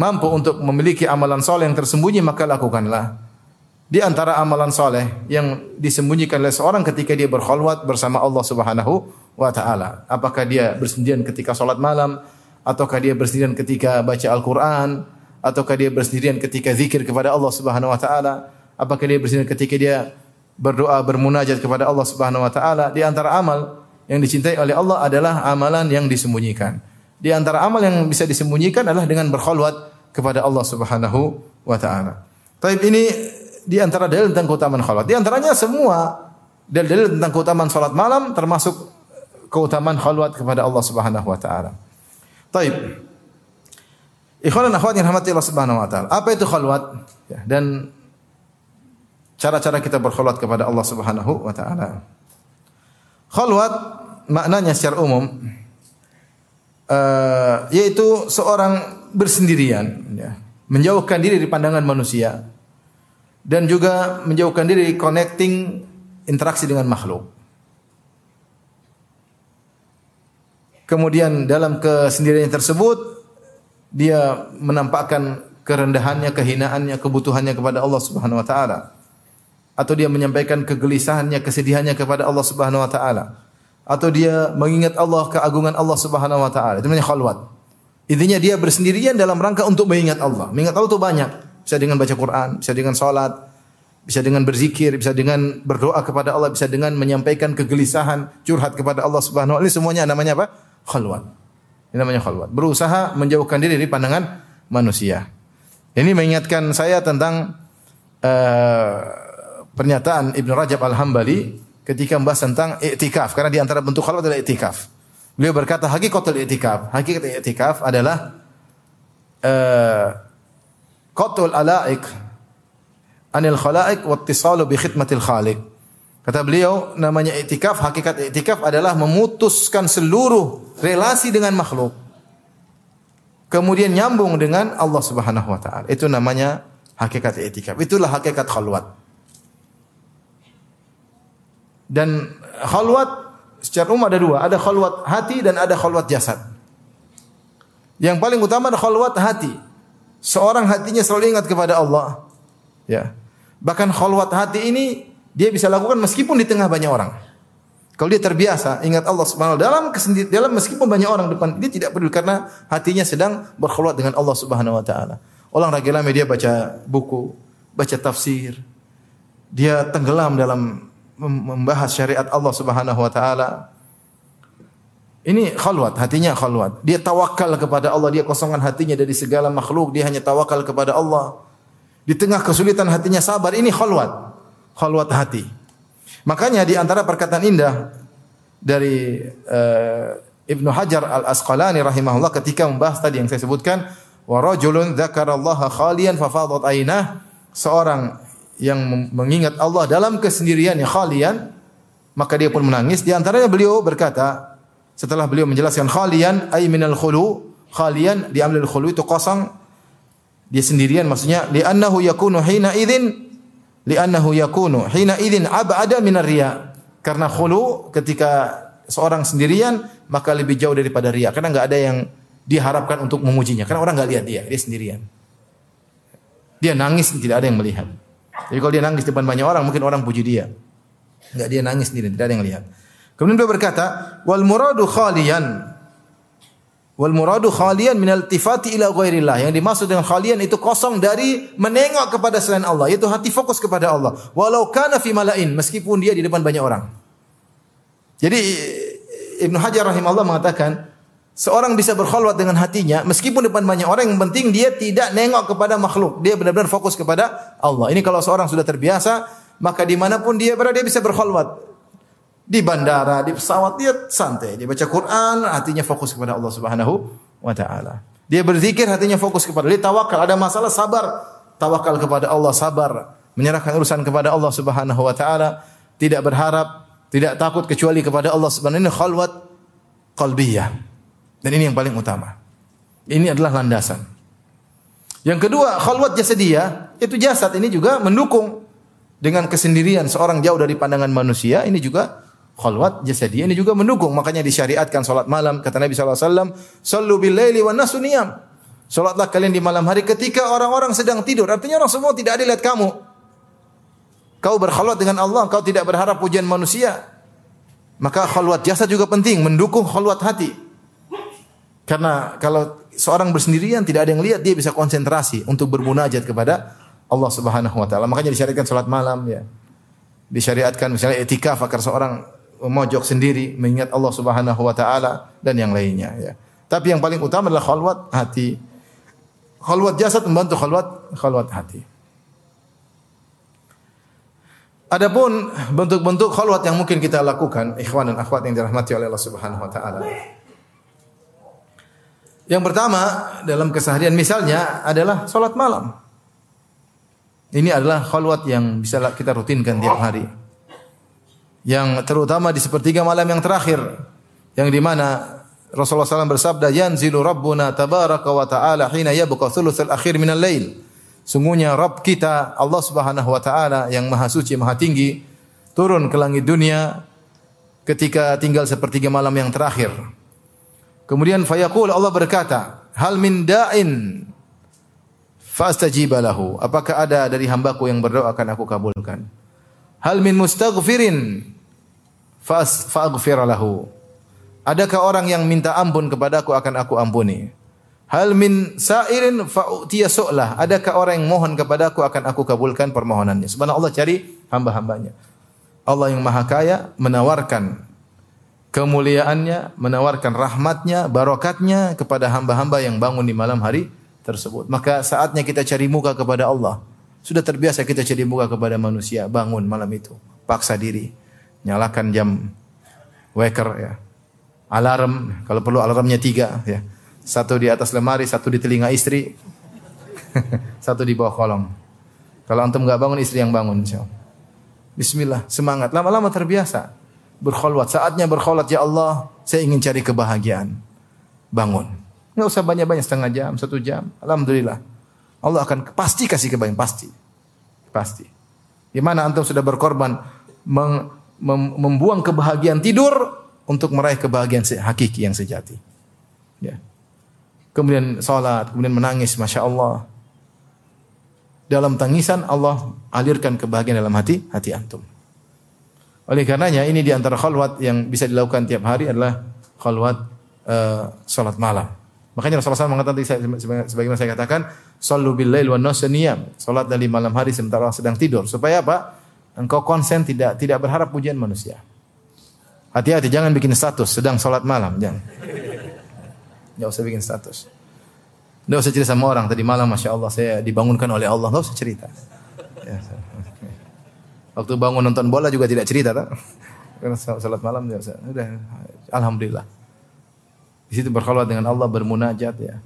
mampu untuk memiliki amalan soleh yang tersembunyi maka lakukanlah. Di antara amalan soleh yang disembunyikan oleh seorang ketika dia berkhulwat bersama Allah Subhanahu wa taala. Apakah dia bersendirian ketika salat malam ataukah dia bersendirian ketika baca Al-Qur'an ataukah dia bersendirian ketika zikir kepada Allah Subhanahu wa taala? Apakah dia bersendirian ketika dia berdoa bermunajat kepada Allah Subhanahu wa taala? Di antara amal yang dicintai oleh Allah adalah amalan yang disembunyikan. Di antara amal yang bisa disembunyikan adalah dengan berkhulwat kepada Allah Subhanahu wa taala. Taib ini di antara dalil tentang keutamaan khalwat. Di antaranya semua dalil-dalil tentang keutamaan salat malam termasuk keutamaan khalwat kepada Allah Subhanahu wa taala. Taib. Ikhwan dan akhwat yang rahmati Allah Subhanahu wa taala. Apa itu khalwat? Ya, dan cara-cara kita berkhulwat kepada Allah Subhanahu wa taala. Khalwat maknanya secara umum uh, yaitu seorang bersendirian ya, menjauhkan diri dari pandangan manusia dan juga menjauhkan diri connecting interaksi dengan makhluk. Kemudian dalam kesendirian tersebut dia menampakkan kerendahannya, kehinaannya, kebutuhannya kepada Allah Subhanahu wa taala atau dia menyampaikan kegelisahannya, kesedihannya kepada Allah Subhanahu wa taala atau dia mengingat Allah, keagungan Allah Subhanahu wa taala. Itu namanya khalwat. Intinya dia bersendirian dalam rangka untuk mengingat Allah. Mengingat Allah itu banyak. Bisa dengan baca Quran, bisa dengan salat, bisa dengan berzikir, bisa dengan berdoa kepada Allah, bisa dengan menyampaikan kegelisahan, curhat kepada Allah Subhanahu wa taala. Semuanya namanya apa? Khalwat. Ini namanya khalwat. Berusaha menjauhkan diri dari pandangan manusia. Ini mengingatkan saya tentang uh, pernyataan Ibnu Rajab Al-Hambali ketika membahas tentang i'tikaf karena di antara bentuk khalwat adalah i'tikaf. Beliau berkata hakikatul i'tikaf, hakikat i'tikaf adalah uh, qatul alaik anil khalaik wa bi khidmatil khaliq. Kata beliau namanya i'tikaf, hakikat i'tikaf adalah memutuskan seluruh relasi dengan makhluk. Kemudian nyambung dengan Allah Subhanahu wa taala. Itu namanya hakikat i'tikaf. Itulah hakikat khalwat. Dan khalwat secara umum ada dua, ada khalwat hati dan ada khalwat jasad. Yang paling utama adalah khalwat hati. Seorang hatinya selalu ingat kepada Allah. Ya. Bahkan khalwat hati ini dia bisa lakukan meskipun di tengah banyak orang. Kalau dia terbiasa ingat Allah Subhanahu dalam kesendiri, dalam meskipun banyak orang depan dia tidak peduli karena hatinya sedang berkhulwat dengan Allah Subhanahu wa taala. Orang lagi lama dia baca buku, baca tafsir. Dia tenggelam dalam membahas syariat Allah Subhanahu wa taala. Ini khalwat, hatinya khalwat. Dia tawakal kepada Allah, dia kosongkan hatinya dari segala makhluk, dia hanya tawakal kepada Allah. Di tengah kesulitan hatinya sabar, ini khalwat. Khalwat hati. Makanya di antara perkataan indah dari uh, Ibnu Hajar Al-Asqalani rahimahullah ketika membahas tadi yang saya sebutkan, wa rajulun dzakarallaha khalian ainah, seorang yang mengingat Allah dalam kesendirian yang khalian, maka dia pun menangis. Di antaranya beliau berkata, setelah beliau menjelaskan khalian ay minal khulu, khalian diambil khulu itu kosong. Dia sendirian maksudnya li'annahu yakunu hina idzin li'annahu yakunu hina idzin ab'ada minar riya. Karena khulu ketika seorang sendirian maka lebih jauh daripada riya karena enggak ada yang diharapkan untuk memujinya karena orang enggak lihat dia, dia sendirian. Dia nangis tidak ada yang melihat. Jadi kalau dia nangis depan banyak orang, mungkin orang puji dia. Enggak dia nangis sendiri, tidak ada yang lihat. Kemudian dia berkata, wal muradu khalian. Wal muradu khalian min altifati ila ghairillah. Yang dimaksud dengan khalian itu kosong dari menengok kepada selain Allah, yaitu hati fokus kepada Allah. Walau kana fi malain, meskipun dia di depan banyak orang. Jadi Ibnu Hajar rahimahullah mengatakan, seorang bisa berkhulwat dengan hatinya meskipun depan banyak orang yang penting dia tidak nengok kepada makhluk. Dia benar-benar fokus kepada Allah. Ini kalau seorang sudah terbiasa, maka di mana pun dia berada dia bisa berkhulwat. Di bandara, di pesawat dia santai, dia baca Quran, hatinya fokus kepada Allah Subhanahu wa taala. Dia berzikir, hatinya fokus kepada dia tawakal, ada masalah sabar, tawakal kepada Allah, sabar, menyerahkan urusan kepada Allah Subhanahu wa taala, tidak berharap, tidak takut kecuali kepada Allah Subhanahu ini khalwat qalbiyah. Dan ini yang paling utama. Ini adalah landasan. Yang kedua, khalwat jasadiyah, itu jasad ini juga mendukung dengan kesendirian seorang jauh dari pandangan manusia, ini juga khalwat jasadiyah ini juga mendukung. Makanya disyariatkan salat malam kata Nabi sallallahu alaihi wasallam, "Shallu bil laili wan nasu niyam." Salatlah kalian di malam hari ketika orang-orang sedang tidur. Artinya orang semua tidak ada lihat kamu. Kau berkhalwat dengan Allah, kau tidak berharap pujian manusia. Maka khalwat jasad juga penting, mendukung khalwat hati. Karena kalau seorang bersendirian tidak ada yang lihat, dia bisa konsentrasi untuk bermunajat kepada Allah Subhanahu wa taala. Makanya disyariatkan salat malam ya. Disyariatkan misalnya etikaf agar seorang mojok sendiri mengingat Allah Subhanahu wa taala dan yang lainnya ya. Tapi yang paling utama adalah khalwat hati. Khalwat jasad membantu khalwat khalwat hati. Adapun bentuk-bentuk khalwat yang mungkin kita lakukan, ikhwan dan akhwat yang dirahmati oleh Allah Subhanahu wa taala. Yang pertama dalam keseharian misalnya adalah salat malam. Ini adalah khalwat yang bisa kita rutinkan tiap hari yang terutama di sepertiga malam yang terakhir yang di mana Rasulullah SAW bersabda yanzilu rabbuna tabaraka wa ta'ala hina yabqa thuluthul akhir minal lail. Sungguhnya Rabb kita Allah Subhanahu wa taala yang maha suci maha tinggi turun ke langit dunia ketika tinggal sepertiga malam yang terakhir. Kemudian fayaqul Allah berkata hal min da'in fastajiba lahu. Apakah ada dari hambaku yang berdoa akan aku kabulkan Hal min mustaghfirin faghfir lahu. Adakah orang yang minta ampun kepadaku akan aku ampuni? Hal min sa'irin fa'utiya su'lah. Adakah orang yang mohon kepadaku akan aku kabulkan permohonannya? Subhanallah cari hamba-hambanya. Allah yang maha kaya menawarkan kemuliaannya, menawarkan rahmatnya, barokatnya kepada hamba-hamba yang bangun di malam hari tersebut. Maka saatnya kita cari muka kepada Allah. Sudah terbiasa kita jadi muka kepada manusia, bangun malam itu, paksa diri, nyalakan jam waker ya. Alarm, kalau perlu alarmnya tiga ya. Satu di atas lemari, satu di telinga istri, *laughs* satu di bawah kolong. Kalau antum nggak bangun, istri yang bangun. Bismillah, semangat. Lama-lama terbiasa. Berkholwat, saatnya berkholwat. Ya Allah, saya ingin cari kebahagiaan. Bangun. Nggak usah banyak-banyak, setengah jam, satu jam. Alhamdulillah. Allah akan pasti kasih kebahagiaan pasti. Pasti. Di mana antum sudah berkorban mem, mem, membuang kebahagiaan tidur untuk meraih kebahagiaan hakiki yang sejati. Ya. Kemudian salat, kemudian menangis, masya Allah. Dalam tangisan Allah alirkan kebahagiaan dalam hati hati antum. Oleh karenanya ini di antara khalwat yang bisa dilakukan tiap hari adalah khalwat uh, salat malam. Makanya Rasulullah SAW mengatakan sebagaimana saya katakan, sallu bil lail wan niyam. Salat dari malam hari sementara sedang tidur. Supaya apa? Engkau konsen tidak tidak berharap pujian manusia. Hati-hati jangan bikin status sedang salat malam, jangan. Enggak usah bikin status. Enggak usah cerita sama orang tadi malam Masya Allah saya dibangunkan oleh Allah, enggak usah cerita. Ya, *laughs* Waktu bangun nonton bola juga tidak cerita, tak? *laughs* Karena salat malam ya, udah alhamdulillah. Di situ berkhulwat dengan Allah, bermunajat ya.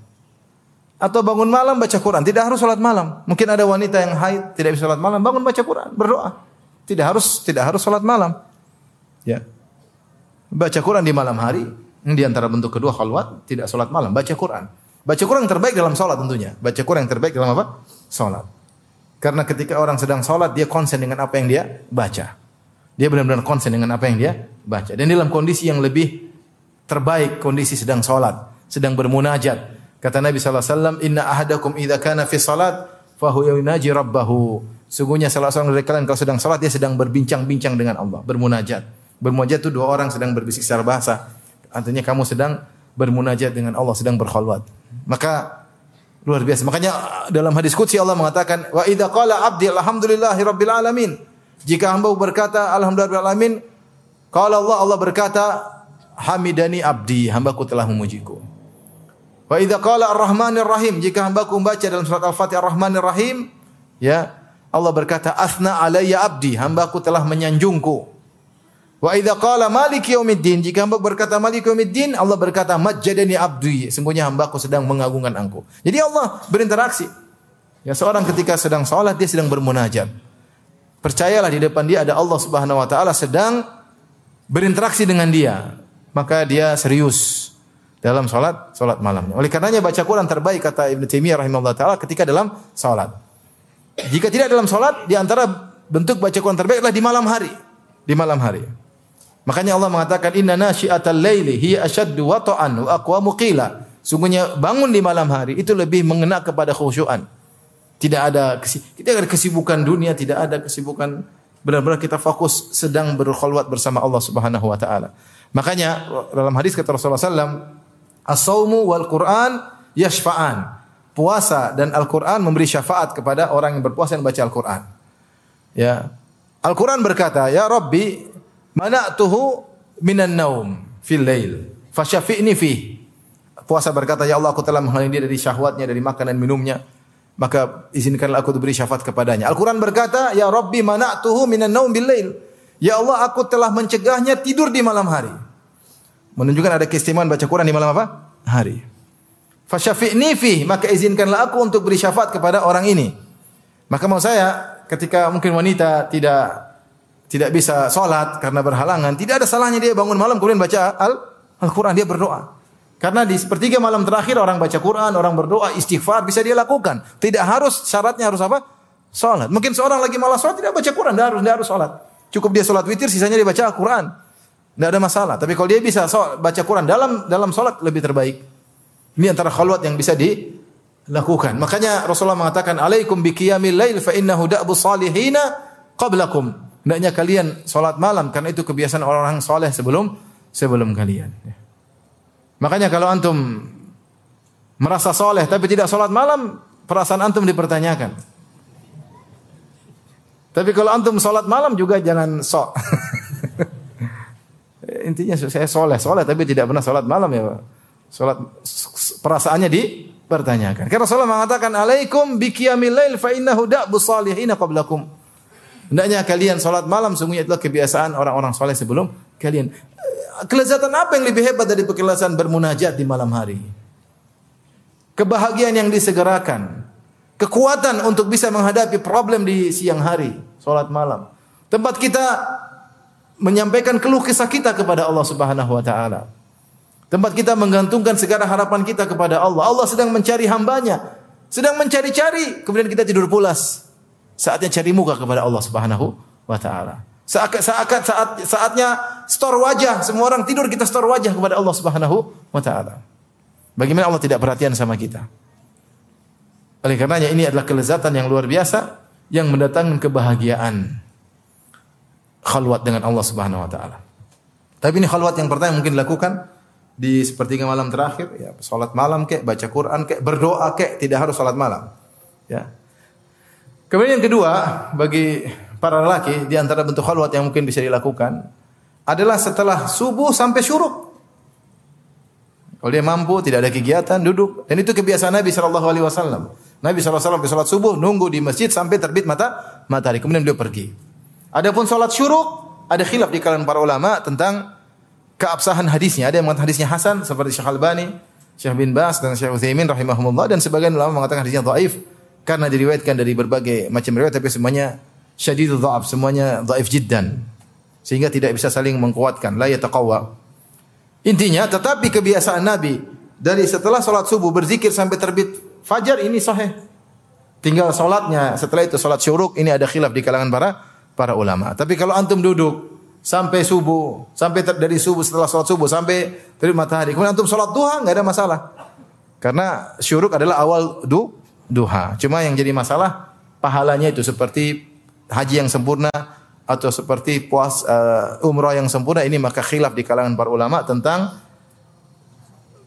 Atau bangun malam baca Quran, tidak harus salat malam. Mungkin ada wanita yang haid tidak bisa salat malam, bangun baca Quran, berdoa. Tidak harus tidak harus salat malam. Ya. Baca Quran di malam hari, di antara bentuk kedua khalwat, tidak salat malam, baca Quran. Baca Quran yang terbaik dalam salat tentunya. Baca Quran yang terbaik dalam apa? Salat. Karena ketika orang sedang salat dia konsen dengan apa yang dia baca. Dia benar-benar konsen dengan apa yang dia baca. Dan dalam kondisi yang lebih terbaik kondisi sedang salat, sedang bermunajat. Kata Nabi wasallam, "Inna ahadakum idza kana fi salat fahu yunaji rabbahu. Sungguhnya salah seorang dari kalian kalau sedang salat dia sedang berbincang-bincang dengan Allah, bermunajat. Bermunajat itu dua orang sedang berbisik secara bahasa. Artinya kamu sedang bermunajat dengan Allah, sedang berkhulwat. Maka luar biasa. Makanya dalam hadis qudsi Allah mengatakan, "Wa idza qala 'abdi alhamdulillahi rabbil alamin." Jika hamba berkata alhamdulillah alamin, qala Allah Allah berkata, "Hamidani abdi, hambaku telah memujiku." Wa idza qala ar-rahmanir rahim, jika hambaku membaca dalam surat Al-Fatihah ar-rahmanir rahim, ya, Allah berkata, "Asna alayya abdi, hambaku telah menyanjungku." Wa idza qala maliki yaumiddin, jika hamba berkata maliki yaumiddin, Allah berkata majjadani abdi, sungguhnya hambaku sedang mengagungkan engkau. Jadi Allah berinteraksi. Ya seorang ketika sedang salat dia sedang bermunajat. Percayalah di depan dia ada Allah Subhanahu wa taala sedang berinteraksi dengan dia. Maka dia serius dalam salat salat malamnya. Oleh karenanya baca Quran terbaik kata Ibnu Taimiyah rahimahullah taala ketika dalam salat. Jika tidak dalam salat di antara bentuk baca Quran terbaik adalah di malam hari. Di malam hari. Makanya Allah mengatakan inna nasyiatal laili hiya ashaddu wata'an wa aqwamu qila. Sungguhnya bangun di malam hari itu lebih mengena kepada khusyuan. Tidak ada kita ada kesibukan dunia, tidak ada kesibukan benar-benar kita fokus sedang berkhulwat bersama Allah Subhanahu wa taala. Makanya dalam hadis kata Rasulullah sallam, "As-saumu wal Qur'an yashfa'an." Puasa dan Al-Qur'an memberi syafaat kepada orang yang berpuasa dan baca Al-Qur'an. Ya. Al-Quran berkata, Ya Rabbi, mana'tuhu minan naum fil lail fasyafi'ni fi puasa berkata ya Allah aku telah menghalangi dia dari syahwatnya dari makan dan minumnya maka izinkanlah aku diberi syafaat kepadanya Al-Quran berkata ya Rabbi mana'tuhu minan naum bil lail ya Allah aku telah mencegahnya tidur di malam hari menunjukkan ada keistimewaan baca Quran di malam apa hari fasyafi'ni fi maka izinkanlah aku untuk beri syafaat kepada orang ini maka mau saya ketika mungkin wanita tidak tidak bisa sholat karena berhalangan, tidak ada salahnya dia bangun malam kemudian baca Al Al-Quran, dia berdoa. Karena di sepertiga malam terakhir orang baca Quran, orang berdoa, istighfar bisa dia lakukan. Tidak harus syaratnya harus apa? Sholat. Mungkin seorang lagi malas sholat tidak baca Quran, tidak harus tidak harus sholat. Cukup dia sholat witir, sisanya dia baca Al-Quran. Tidak ada masalah. Tapi kalau dia bisa baca Quran dalam dalam sholat lebih terbaik. Ini antara khalwat yang bisa dilakukan. Makanya Rasulullah mengatakan, "Alaikum biqiyamil lail fa innahu da'bu salihina qablakum." Hendaknya kalian sholat malam karena itu kebiasaan orang-orang soleh sebelum sebelum kalian. Makanya kalau antum merasa soleh tapi tidak sholat malam, perasaan antum dipertanyakan. Tapi kalau antum sholat malam juga jangan sok. *laughs* Intinya saya soleh, soleh tapi tidak pernah sholat malam ya. Sholat perasaannya dipertanyakan. Karena Rasulullah mengatakan, Alaikum bikiyamil lail fa innahu da'bu salihina qablakum. Hendaknya kalian sholat malam sungguhnya itulah kebiasaan orang-orang soleh sebelum kalian. Kelezatan apa yang lebih hebat dari kelezatan bermunajat di malam hari? Kebahagiaan yang disegerakan. Kekuatan untuk bisa menghadapi problem di siang hari. Sholat malam. Tempat kita menyampaikan keluh kisah kita kepada Allah subhanahu wa ta'ala. Tempat kita menggantungkan segala harapan kita kepada Allah. Allah sedang mencari hambanya. Sedang mencari-cari. Kemudian kita tidur pulas. Saatnya cari muka kepada Allah Subhanahu wa taala. Saat, saat, saat, saatnya store wajah, semua orang tidur kita store wajah kepada Allah Subhanahu wa taala. Bagaimana Allah tidak perhatian sama kita? Oleh karenanya ini adalah kelezatan yang luar biasa yang mendatangkan kebahagiaan khalwat dengan Allah Subhanahu wa taala. Tapi ini khalwat yang pertama mungkin dilakukan di sepertiga malam terakhir ya salat malam kek baca Quran kek berdoa kek tidak harus salat malam ya Kemudian yang kedua, bagi para lelaki di antara bentuk khalwat yang mungkin bisa dilakukan adalah setelah subuh sampai syuruk. Kalau dia mampu, tidak ada kegiatan, duduk. Dan itu kebiasaan Nabi Shallallahu Alaihi Wasallam. Nabi Shallallahu Alaihi Wasallam subuh nunggu di masjid sampai terbit mata matahari. Kemudian beliau pergi. Adapun sholat syuruk, ada khilaf di kalangan para ulama tentang keabsahan hadisnya. Ada yang mengatakan hadisnya Hasan seperti Syekh Albani, Syekh bin Bas dan Syekh Utsaimin rahimahumullah dan sebagian ulama mengatakan hadisnya dhaif karena diriwayatkan dari berbagai macam riwayat tapi semuanya syadidul dha'af, semuanya dhaif jiddan. Sehingga tidak bisa saling menguatkan, la yataqawwa. Intinya tetapi kebiasaan Nabi dari setelah salat subuh berzikir sampai terbit fajar ini sahih. Tinggal salatnya setelah itu salat syuruk ini ada khilaf di kalangan para para ulama. Tapi kalau antum duduk sampai subuh, sampai dari subuh setelah salat subuh sampai terbit matahari, kemudian antum salat duha enggak ada masalah. Karena syuruk adalah awal du, duha. Cuma yang jadi masalah pahalanya itu seperti haji yang sempurna atau seperti puas uh, umrah yang sempurna ini maka khilaf di kalangan para ulama tentang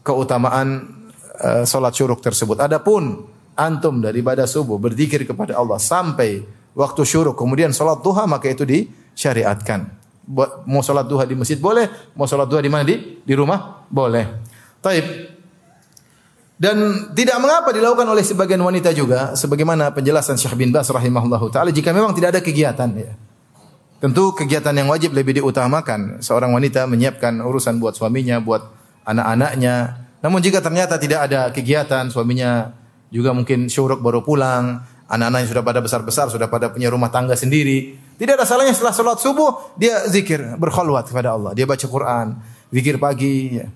keutamaan uh, salat syuruk tersebut. Adapun antum daripada subuh berzikir kepada Allah sampai waktu syuruk kemudian salat duha maka itu disyariatkan. Mau salat duha di masjid boleh, mau salat duha di mana di di rumah boleh. Taib. Dan tidak mengapa dilakukan oleh sebagian wanita juga sebagaimana penjelasan Syekh bin Bas rahimahullahu taala jika memang tidak ada kegiatan ya. Tentu kegiatan yang wajib lebih diutamakan. Seorang wanita menyiapkan urusan buat suaminya, buat anak-anaknya. Namun jika ternyata tidak ada kegiatan, suaminya juga mungkin syuruk baru pulang, anak-anaknya sudah pada besar-besar, sudah pada punya rumah tangga sendiri. Tidak ada salahnya setelah sholat subuh, dia zikir, berkhulwat kepada Allah. Dia baca Quran, zikir pagi. Ya.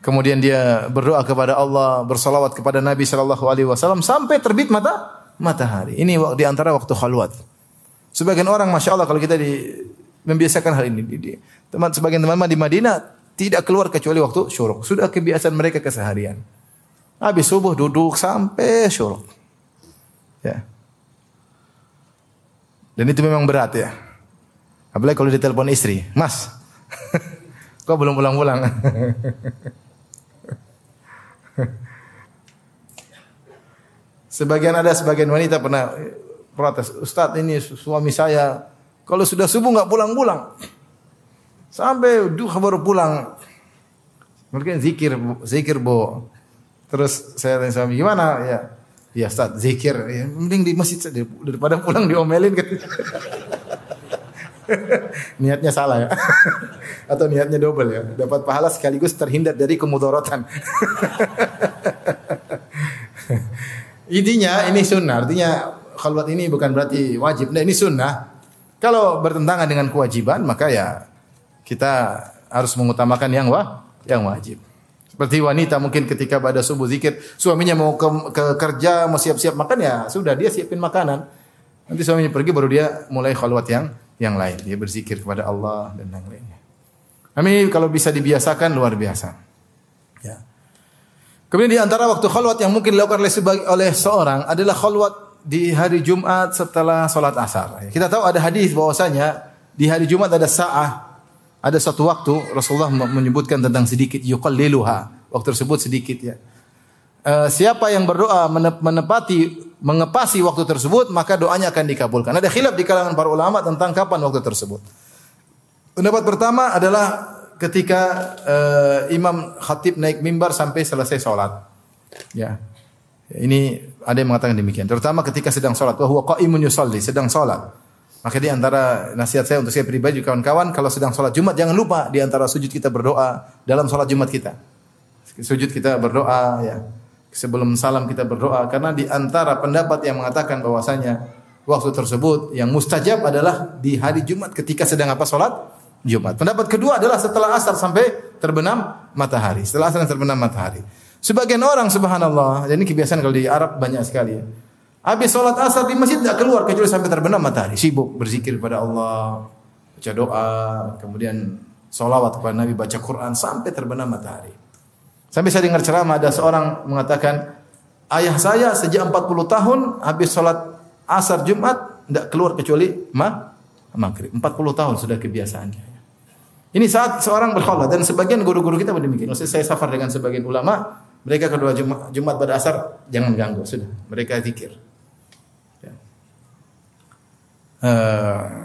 Kemudian dia berdoa kepada Allah, bersalawat kepada Nabi Shallallahu Alaihi Wasallam sampai terbit mata matahari. Ini di antara waktu khalwat. Sebagian orang, masya Allah, kalau kita di, membiasakan hal ini, di, di, teman sebagian teman-teman di Madinah tidak keluar kecuali waktu syuruk. Sudah kebiasaan mereka keseharian. Habis subuh duduk sampai syuruk. Ya. Dan itu memang berat ya. Apalagi kalau ditelepon istri, Mas, *laughs* kok belum pulang-pulang? *laughs* sebagian ada sebagian wanita pernah protes, Ustadz ini suami saya kalau sudah subuh nggak pulang-pulang sampai duha baru pulang. Mungkin zikir, zikir bo. Terus saya tanya suami gimana ya? Ya Ustaz, zikir. Ya, mending di masjid saja daripada pulang diomelin gitu. *laughs* niatnya salah ya. *laughs* Atau niatnya double ya. Dapat pahala sekaligus terhindar dari kemudorotan. *laughs* Intinya ini sunnah. Artinya khalwat ini bukan berarti wajib. Nah, ini sunnah. Kalau bertentangan dengan kewajiban, maka ya kita harus mengutamakan yang wah, yang wajib. Seperti wanita mungkin ketika pada subuh zikir, suaminya mau ke, ke kerja, mau siap-siap makan ya sudah dia siapin makanan. Nanti suaminya pergi baru dia mulai khalwat yang yang lain. Dia berzikir kepada Allah dan yang lainnya. Kami kalau bisa dibiasakan luar biasa. Ya. Kemudian di antara waktu khalwat yang mungkin dilakukan oleh, oleh seorang adalah khalwat di hari Jumat setelah sholat asar. Kita tahu ada hadis bahwasanya di hari Jumat ada sa'ah, ada satu waktu Rasulullah menyebutkan tentang sedikit yuqalliluha. Waktu tersebut sedikit ya. Uh, siapa yang berdoa menepati mengepasi waktu tersebut maka doanya akan dikabulkan. Ada khilaf di kalangan para ulama tentang kapan waktu tersebut. Pendapat pertama adalah ketika uh, imam khatib naik mimbar sampai selesai sholat. Ya. Ini ada yang mengatakan demikian. Terutama ketika sedang sholat. Wah, qaimun yusalli, sedang sholat. Maka di antara nasihat saya untuk saya pribadi kawan-kawan, kalau sedang sholat Jumat jangan lupa di antara sujud kita berdoa dalam sholat Jumat kita. Sujud kita berdoa ya. Sebelum salam kita berdoa karena di antara pendapat yang mengatakan bahwasanya waktu tersebut yang mustajab adalah di hari Jumat ketika sedang apa sholat Jumat. Pendapat kedua adalah setelah asar sampai terbenam matahari. Setelah asar terbenam matahari. Sebagian orang subhanallah, ini kebiasaan kalau di Arab banyak sekali ya. Habis sholat asar di masjid tidak keluar kecuali sampai terbenam matahari. Sibuk berzikir kepada Allah, baca doa, kemudian sholawat kepada Nabi, baca Quran sampai terbenam matahari. Sampai saya dengar ceramah ada seorang mengatakan, ayah saya sejak 40 tahun habis sholat asar Jumat tidak keluar kecuali ma maghrib. 40 tahun sudah kebiasaannya. Ini saat seorang berkholat dan sebagian guru-guru kita demikian. Maksudnya saya safar dengan sebagian ulama, mereka kedua Jumat, Jumat pada asar jangan ganggu sudah. Mereka zikir. Uh,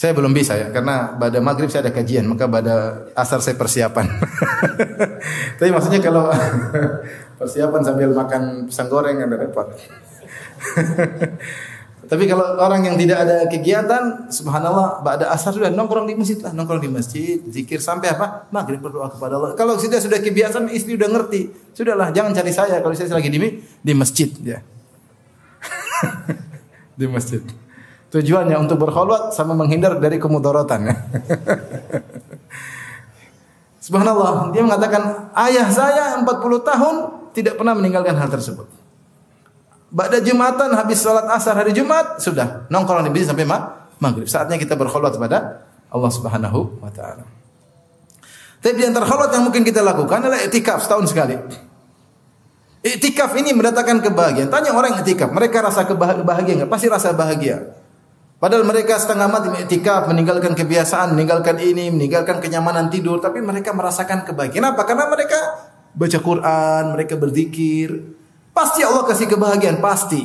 saya belum bisa ya karena pada maghrib saya ada kajian maka pada asar saya persiapan. *laughs* Tapi maksudnya kalau *laughs* persiapan sambil makan pisang goreng ada repot. *laughs* Tapi kalau orang yang tidak ada kegiatan, subhanallah, pada asar sudah nongkrong di masjid lah, nongkrong di masjid, zikir sampai apa? Maghrib berdoa kepada Allah. Kalau sudah sudah kebiasaan, istri sudah ngerti, sudahlah, jangan cari saya kalau saya lagi di di masjid ya. di masjid. Tujuannya untuk berkhulwat sama menghindar dari kemudaratan. *laughs* Subhanallah, dia mengatakan ayah saya 40 tahun tidak pernah meninggalkan hal tersebut. Ba'da Jumatan habis salat asar hari Jumat sudah nongkrong di masjid sampai ma maghrib. Saatnya kita berkhulwat kepada Allah Subhanahu wa taala. Tapi di antara khulwat yang mungkin kita lakukan adalah etikaf setahun sekali. Iktikaf ini mendatangkan kebahagiaan. Tanya orang yang mereka rasa kebahagiaan? Pasti rasa bahagia. Padahal mereka setengah mati iktikaf, meninggalkan kebiasaan, meninggalkan ini, meninggalkan kenyamanan tidur, tapi mereka merasakan kebahagiaan. Apa? Karena mereka baca Quran, mereka berzikir. Pasti Allah kasih kebahagiaan, pasti.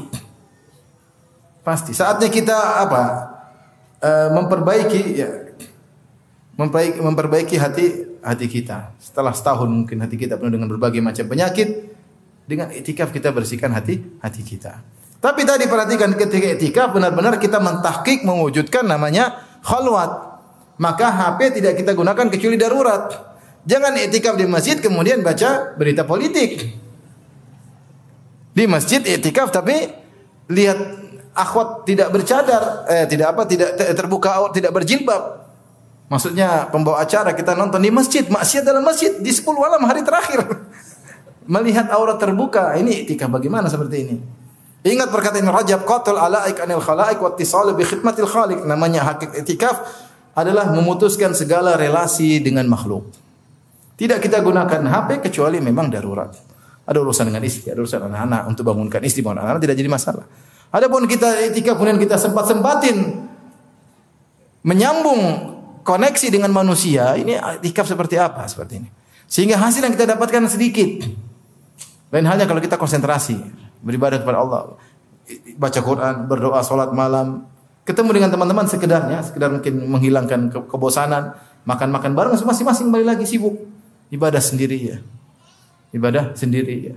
Pasti. Saatnya kita apa? Uh, memperbaiki ya memperbaiki, memperbaiki hati hati kita. Setelah setahun mungkin hati kita penuh dengan berbagai macam penyakit, dengan itikaf kita bersihkan hati hati kita. Tapi tadi perhatikan ketika itikaf benar-benar kita mentahkik mewujudkan namanya khalwat. Maka HP tidak kita gunakan kecuali darurat. Jangan itikaf di masjid kemudian baca berita politik. Di masjid itikaf tapi lihat akhwat tidak bercadar, eh tidak apa tidak terbuka tidak berjilbab. Maksudnya pembawa acara kita nonton di masjid, maksiat dalam masjid di 10 malam hari terakhir. *laughs* Melihat aurat terbuka, ini itikaf bagaimana seperti ini? Ingat perkataan Rajab, qatul alaik anil khalaik wa ittisal bi khidmatil khaliq. Namanya hakik itikaf adalah memutuskan segala relasi dengan makhluk. Tidak kita gunakan HP kecuali memang darurat. Ada urusan dengan istri, ada urusan anak-anak untuk bangunkan istri, bangun anak-anak tidak jadi masalah. Adapun kita itikaf kemudian kita sempat-sempatin menyambung koneksi dengan manusia, ini itikaf seperti apa seperti ini. Sehingga hasil yang kita dapatkan sedikit. Lain halnya kalau kita konsentrasi beribadah kepada Allah, baca Quran, berdoa, salat malam, ketemu dengan teman-teman sekedarnya, sekedar mungkin menghilangkan ke kebosanan, makan-makan bareng masing-masing kembali lagi sibuk ibadah sendiri ya. Ibadah sendiri ya.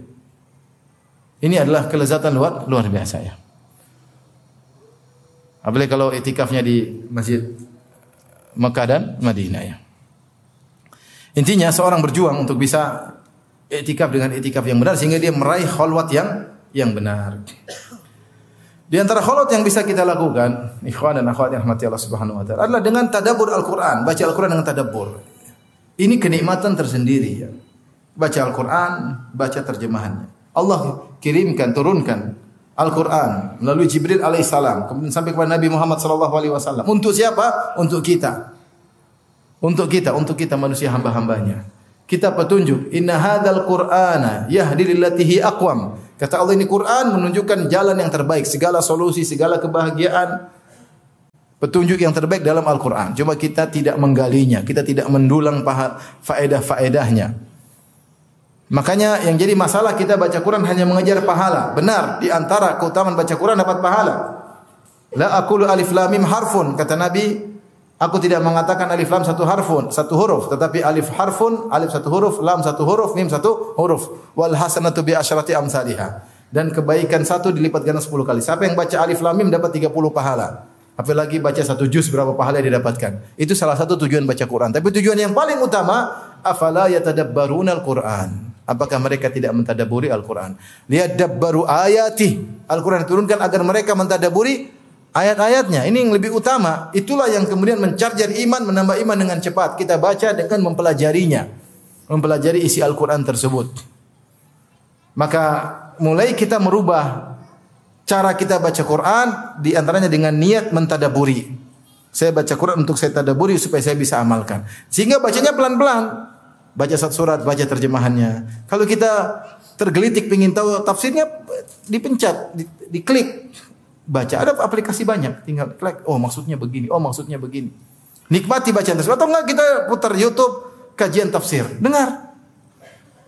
Ini adalah kelezatan luar luar biasa ya. Apalagi kalau itikafnya di Masjid Mekah dan Madinah ya. Intinya seorang berjuang untuk bisa itikaf dengan itikaf yang benar sehingga dia meraih khalwat yang yang benar. Di antara kholot yang bisa kita lakukan, ikhwan dan akhwat yang rahmati Allah Subhanahu wa taala, adalah dengan tadabbur Al-Qur'an, baca Al-Qur'an dengan tadabbur. Ini kenikmatan tersendiri ya. Baca Al-Qur'an, baca terjemahannya. Allah kirimkan, turunkan Al-Qur'an melalui Jibril alaihissalam kemudian sampai kepada Nabi Muhammad sallallahu alaihi wasallam. Untuk siapa? Untuk kita. Untuk kita, untuk kita manusia hamba-hambanya. Kita petunjuk, inna hadzal qur'ana yahdi lillati aqwam Kata Allah ini Quran menunjukkan jalan yang terbaik, segala solusi, segala kebahagiaan, petunjuk yang terbaik dalam Al-Quran. Cuma kita tidak menggalinya, kita tidak mendulang faedah-faedahnya. Makanya yang jadi masalah kita baca Quran hanya mengejar pahala. Benar, di antara keutamaan baca Quran dapat pahala. La aqulu alif lam mim harfun kata Nabi Aku tidak mengatakan alif lam satu harfun, satu huruf, tetapi alif harfun, alif satu huruf, lam satu huruf, mim satu huruf. Wal hasanatu bi asyrati amsalihha. Dan kebaikan satu dilipat ganda 10 kali. Siapa yang baca alif lam mim dapat 30 pahala. Apalagi baca satu juz berapa pahala yang didapatkan. Itu salah satu tujuan baca Quran. Tapi tujuan yang paling utama, afala yatadabbaruna al-Quran. Apakah mereka tidak mentadaburi Al-Quran? Lihat dabbaru ayati. Al-Quran diturunkan agar mereka mentadaburi ayat-ayatnya. Ini yang lebih utama. Itulah yang kemudian mencarjar iman, menambah iman dengan cepat. Kita baca dengan mempelajarinya. Mempelajari isi Al-Quran tersebut. Maka mulai kita merubah cara kita baca Quran di antaranya dengan niat mentadaburi. Saya baca Quran untuk saya tadaburi supaya saya bisa amalkan. Sehingga bacanya pelan-pelan. Baca satu surat, baca terjemahannya. Kalau kita tergelitik ingin tahu tafsirnya, dipencet, diklik baca. Ada aplikasi banyak, tinggal klik. Oh maksudnya begini, oh maksudnya begini. Nikmati bacaan tersebut. Atau enggak kita putar YouTube kajian tafsir. Dengar.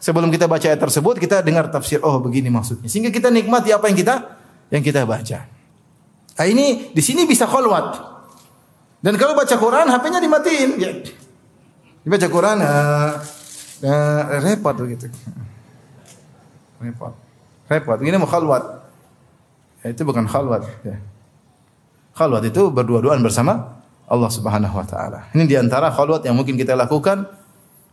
Sebelum kita baca ayat tersebut, kita dengar tafsir. Oh begini maksudnya. Sehingga kita nikmati apa yang kita yang kita baca. Nah, ini di sini bisa kholwat. Dan kalau baca Quran, HP-nya dimatiin. Ya. Dibaca Quran, uh, uh, repot begitu. Repot. Repot. Ini mau khalwat. Itu bukan khalwat. Ya. Khalwat itu berdua-duaan bersama Allah Subhanahu wa taala. Ini di antara khalwat yang mungkin kita lakukan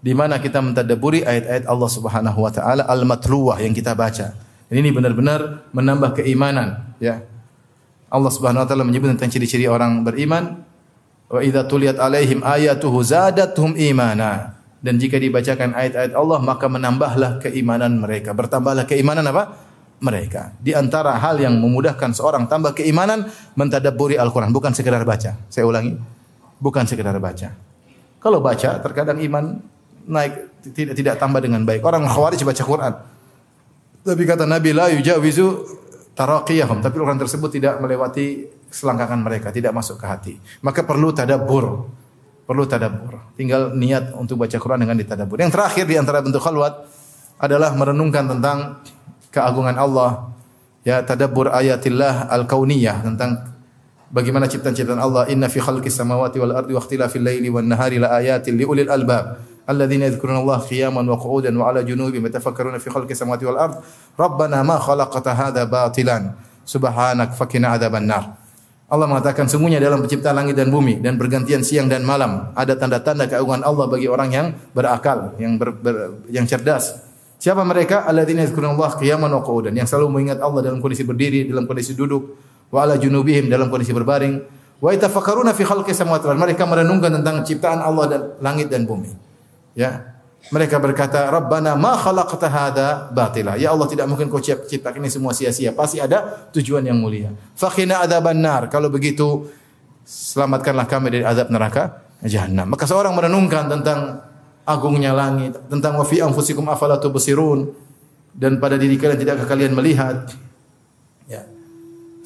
di mana kita mentadabburi ayat-ayat Allah Subhanahu wa taala al-matluwah yang kita baca. Ini benar-benar menambah keimanan, ya. Allah Subhanahu wa taala menyebut tentang ciri-ciri orang beriman, wa idza tuliyat alaihim ayatuhu zadatuhum imana. Dan jika dibacakan ayat-ayat Allah maka menambahlah keimanan mereka. Bertambahlah keimanan apa? Mereka. Di antara hal yang memudahkan seorang tambah keimanan mentadabburi Al-Qur'an, bukan sekedar baca. Saya ulangi, bukan sekedar baca. Kalau baca terkadang iman naik tidak tidak tambah dengan baik. Orang Khawarij baca Quran. Tapi kata Nabi la yujawizu taraqiyahum, tapi orang tersebut tidak melewati selangkangan mereka, tidak masuk ke hati. Maka perlu tadabbur. Perlu tadabbur. Tinggal niat untuk baca Quran dengan ditadabbur. Yang terakhir di antara bentuk khalwat adalah merenungkan tentang keagungan Allah. Ya, tadabbur ayatillah al-kauniyah tentang bagaimana ciptaan-ciptaan Allah. Inna fi khalqis samawati wal ardi wa ikhtilafil laili wan nahari la ayatin li ulil albab. Alladzina yadhkuruna Allah qiyaman wa qu'udan wa 'ala junubihim yatafakkaruna fi khalqis samawati wal ard. Rabbana ma khalaqta hadza batilan. Subhanak fakina adzaban nar. Allah mengatakan semuanya dalam penciptaan langit dan bumi dan bergantian siang dan malam ada tanda-tanda keagungan Allah bagi orang yang berakal, yang ber, ber, yang cerdas. Siapa mereka? Alladzina yadhkuruna Allah qiyaman wa qu'udan, yang selalu mengingat Allah dalam kondisi berdiri, dalam kondisi duduk, wa ala junubihim dalam kondisi berbaring, wa itafakkaruna fi khalqis samawati wal Mereka merenungkan tentang ciptaan Allah dan langit dan bumi. Ya. Mereka berkata, "Rabbana ma khalaqta hadza batila." Ya Allah, tidak mungkin kau ciptakan ini semua sia-sia. Pasti ada tujuan yang mulia. Fakhina adzaban nar. Kalau begitu, selamatkanlah kami dari azab neraka jahanam. Maka seorang merenungkan tentang agungnya langit, tentang wa fi anfusikum afala tubsirun dan pada diri kalian tidak kalian melihat. Ya.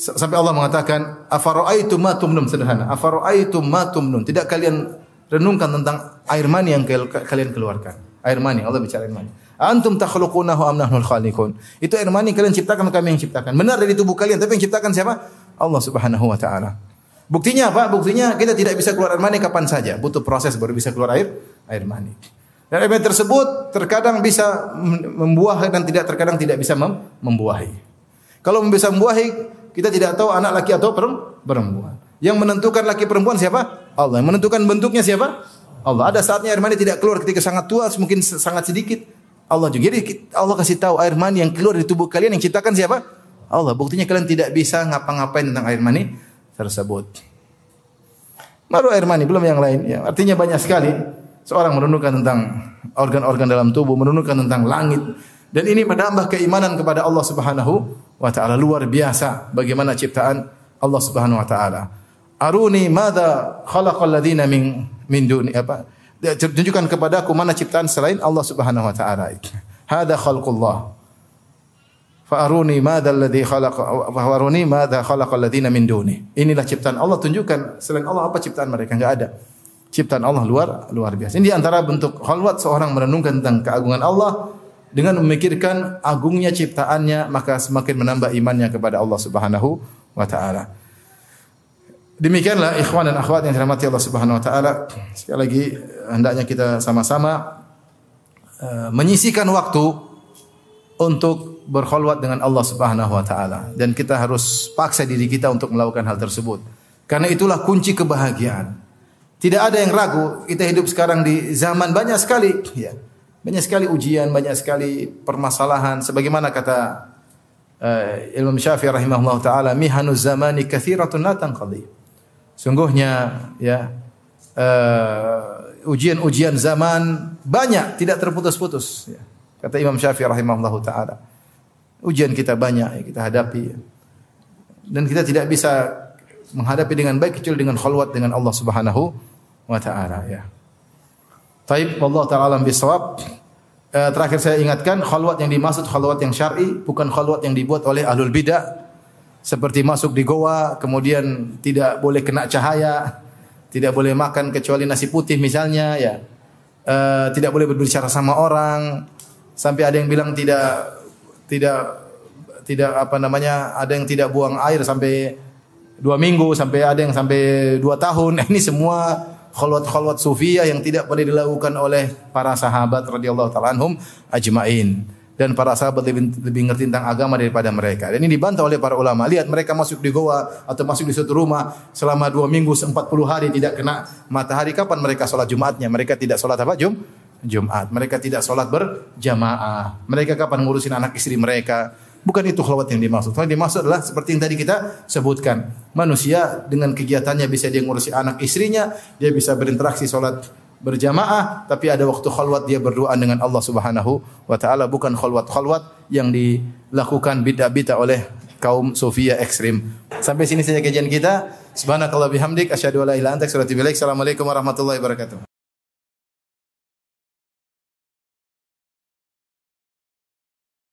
Sampai Allah mengatakan, "Afara'aitum ma tumnun?" Sederhana. "Afara'aitum ma tumnun?" Tidak kalian renungkan tentang air mani yang kalian keluarkan. Air mani, Allah bicara air mani. Antum takhluqunahu am nahnul khaliqun. Itu air mani kalian ciptakan kami yang ciptakan. Benar dari tubuh kalian, tapi yang ciptakan siapa? Allah Subhanahu wa taala. Buktinya apa? Buktinya kita tidak bisa keluar air mani kapan saja. Butuh proses baru bisa keluar air air mani. Dan air mani tersebut terkadang bisa membuah dan tidak terkadang tidak bisa mem membuahi. Kalau bisa membuahi, kita tidak tahu anak laki atau perempuan. Yang menentukan laki perempuan siapa? Allah. Yang menentukan bentuknya siapa? Allah. Ada saatnya air mani tidak keluar ketika sangat tua, mungkin sangat sedikit. Allah juga. Jadi Allah kasih tahu air mani yang keluar di tubuh kalian yang ciptakan siapa? Allah. Buktinya kalian tidak bisa ngapa-ngapain tentang air mani tersebut. Baru air mani, belum yang lain. Ya, artinya banyak sekali seorang merenungkan tentang organ-organ dalam tubuh, merenungkan tentang langit. Dan ini menambah keimanan kepada Allah Subhanahu wa taala luar biasa bagaimana ciptaan Allah Subhanahu wa taala. Aruni madza khalaqal ladzina min min duni apa? Tunjukkan kepadaku mana ciptaan selain Allah Subhanahu wa taala. Hada khalqullah. Fa'aruni madza alladhi khalaq fa'aruni madza khalaqal ladzina min duni. Inilah ciptaan Allah tunjukkan selain Allah apa ciptaan mereka enggak ada. Ciptaan Allah luar luar biasa. Ini antara bentuk khalwat seorang merenungkan tentang keagungan Allah dengan memikirkan agungnya ciptaannya maka semakin menambah imannya kepada Allah Subhanahu wa taala. Demikianlah ikhwan dan akhwat yang dirahmati Allah Subhanahu wa taala. Sekali lagi hendaknya kita sama-sama uh, menyisikan waktu untuk berkhulwat dengan Allah Subhanahu wa taala dan kita harus paksa diri kita untuk melakukan hal tersebut. Karena itulah kunci kebahagiaan. Tidak ada yang ragu, kita hidup sekarang di zaman banyak sekali ya. Banyak sekali ujian, banyak sekali permasalahan sebagaimana kata uh, Imam Syafi'i rahimahullah taala, mihanu zamani katsiratun la tanqadi. Sungguhnya ya ujian-ujian uh, zaman banyak tidak terputus-putus ya. Kata Imam Syafi'i rahimahullahu taala. Ujian kita banyak ya, kita hadapi. Dan kita tidak bisa menghadapi dengan baik kecuali dengan khalwat dengan Allah Subhanahu wa taala ya. Taib Allah taala bisawab. Uh, terakhir saya ingatkan khalwat yang dimaksud khalwat yang syar'i bukan khalwat yang dibuat oleh ahlul bidah seperti masuk di goa, kemudian tidak boleh kena cahaya, tidak boleh makan kecuali nasi putih misalnya, ya. E, tidak boleh berbicara sama orang, sampai ada yang bilang tidak tidak tidak apa namanya, ada yang tidak buang air sampai dua minggu, sampai ada yang sampai dua tahun. *laughs* Ini semua khalwat-khalwat sufiyah yang tidak boleh dilakukan oleh para sahabat radhiyallahu taala anhum ajmain dan para sahabat lebih, lebih ngerti tentang agama daripada mereka. Dan ini dibantah oleh para ulama. Lihat mereka masuk di goa atau masuk di suatu rumah selama dua minggu, empat puluh hari tidak kena matahari. Kapan mereka sholat Jumatnya? Mereka tidak sholat apa? Jum? Jumat. Mereka tidak sholat berjamaah. Mereka kapan ngurusin anak istri mereka? Bukan itu khalwat yang dimaksud. Yang dimaksud adalah seperti yang tadi kita sebutkan. Manusia dengan kegiatannya bisa dia ngurusi anak istrinya, dia bisa berinteraksi sholat berjamaah tapi ada waktu khalwat dia berdoa dengan Allah Subhanahu wa taala bukan khalwat-khalwat yang dilakukan bid'ah-bid'ah oleh kaum sufia ekstrim. Sampai sini saja kajian kita. Subhanakallah bihamdik asyhadu an la ilaha. Assalamualaikum warahmatullahi wabarakatuh.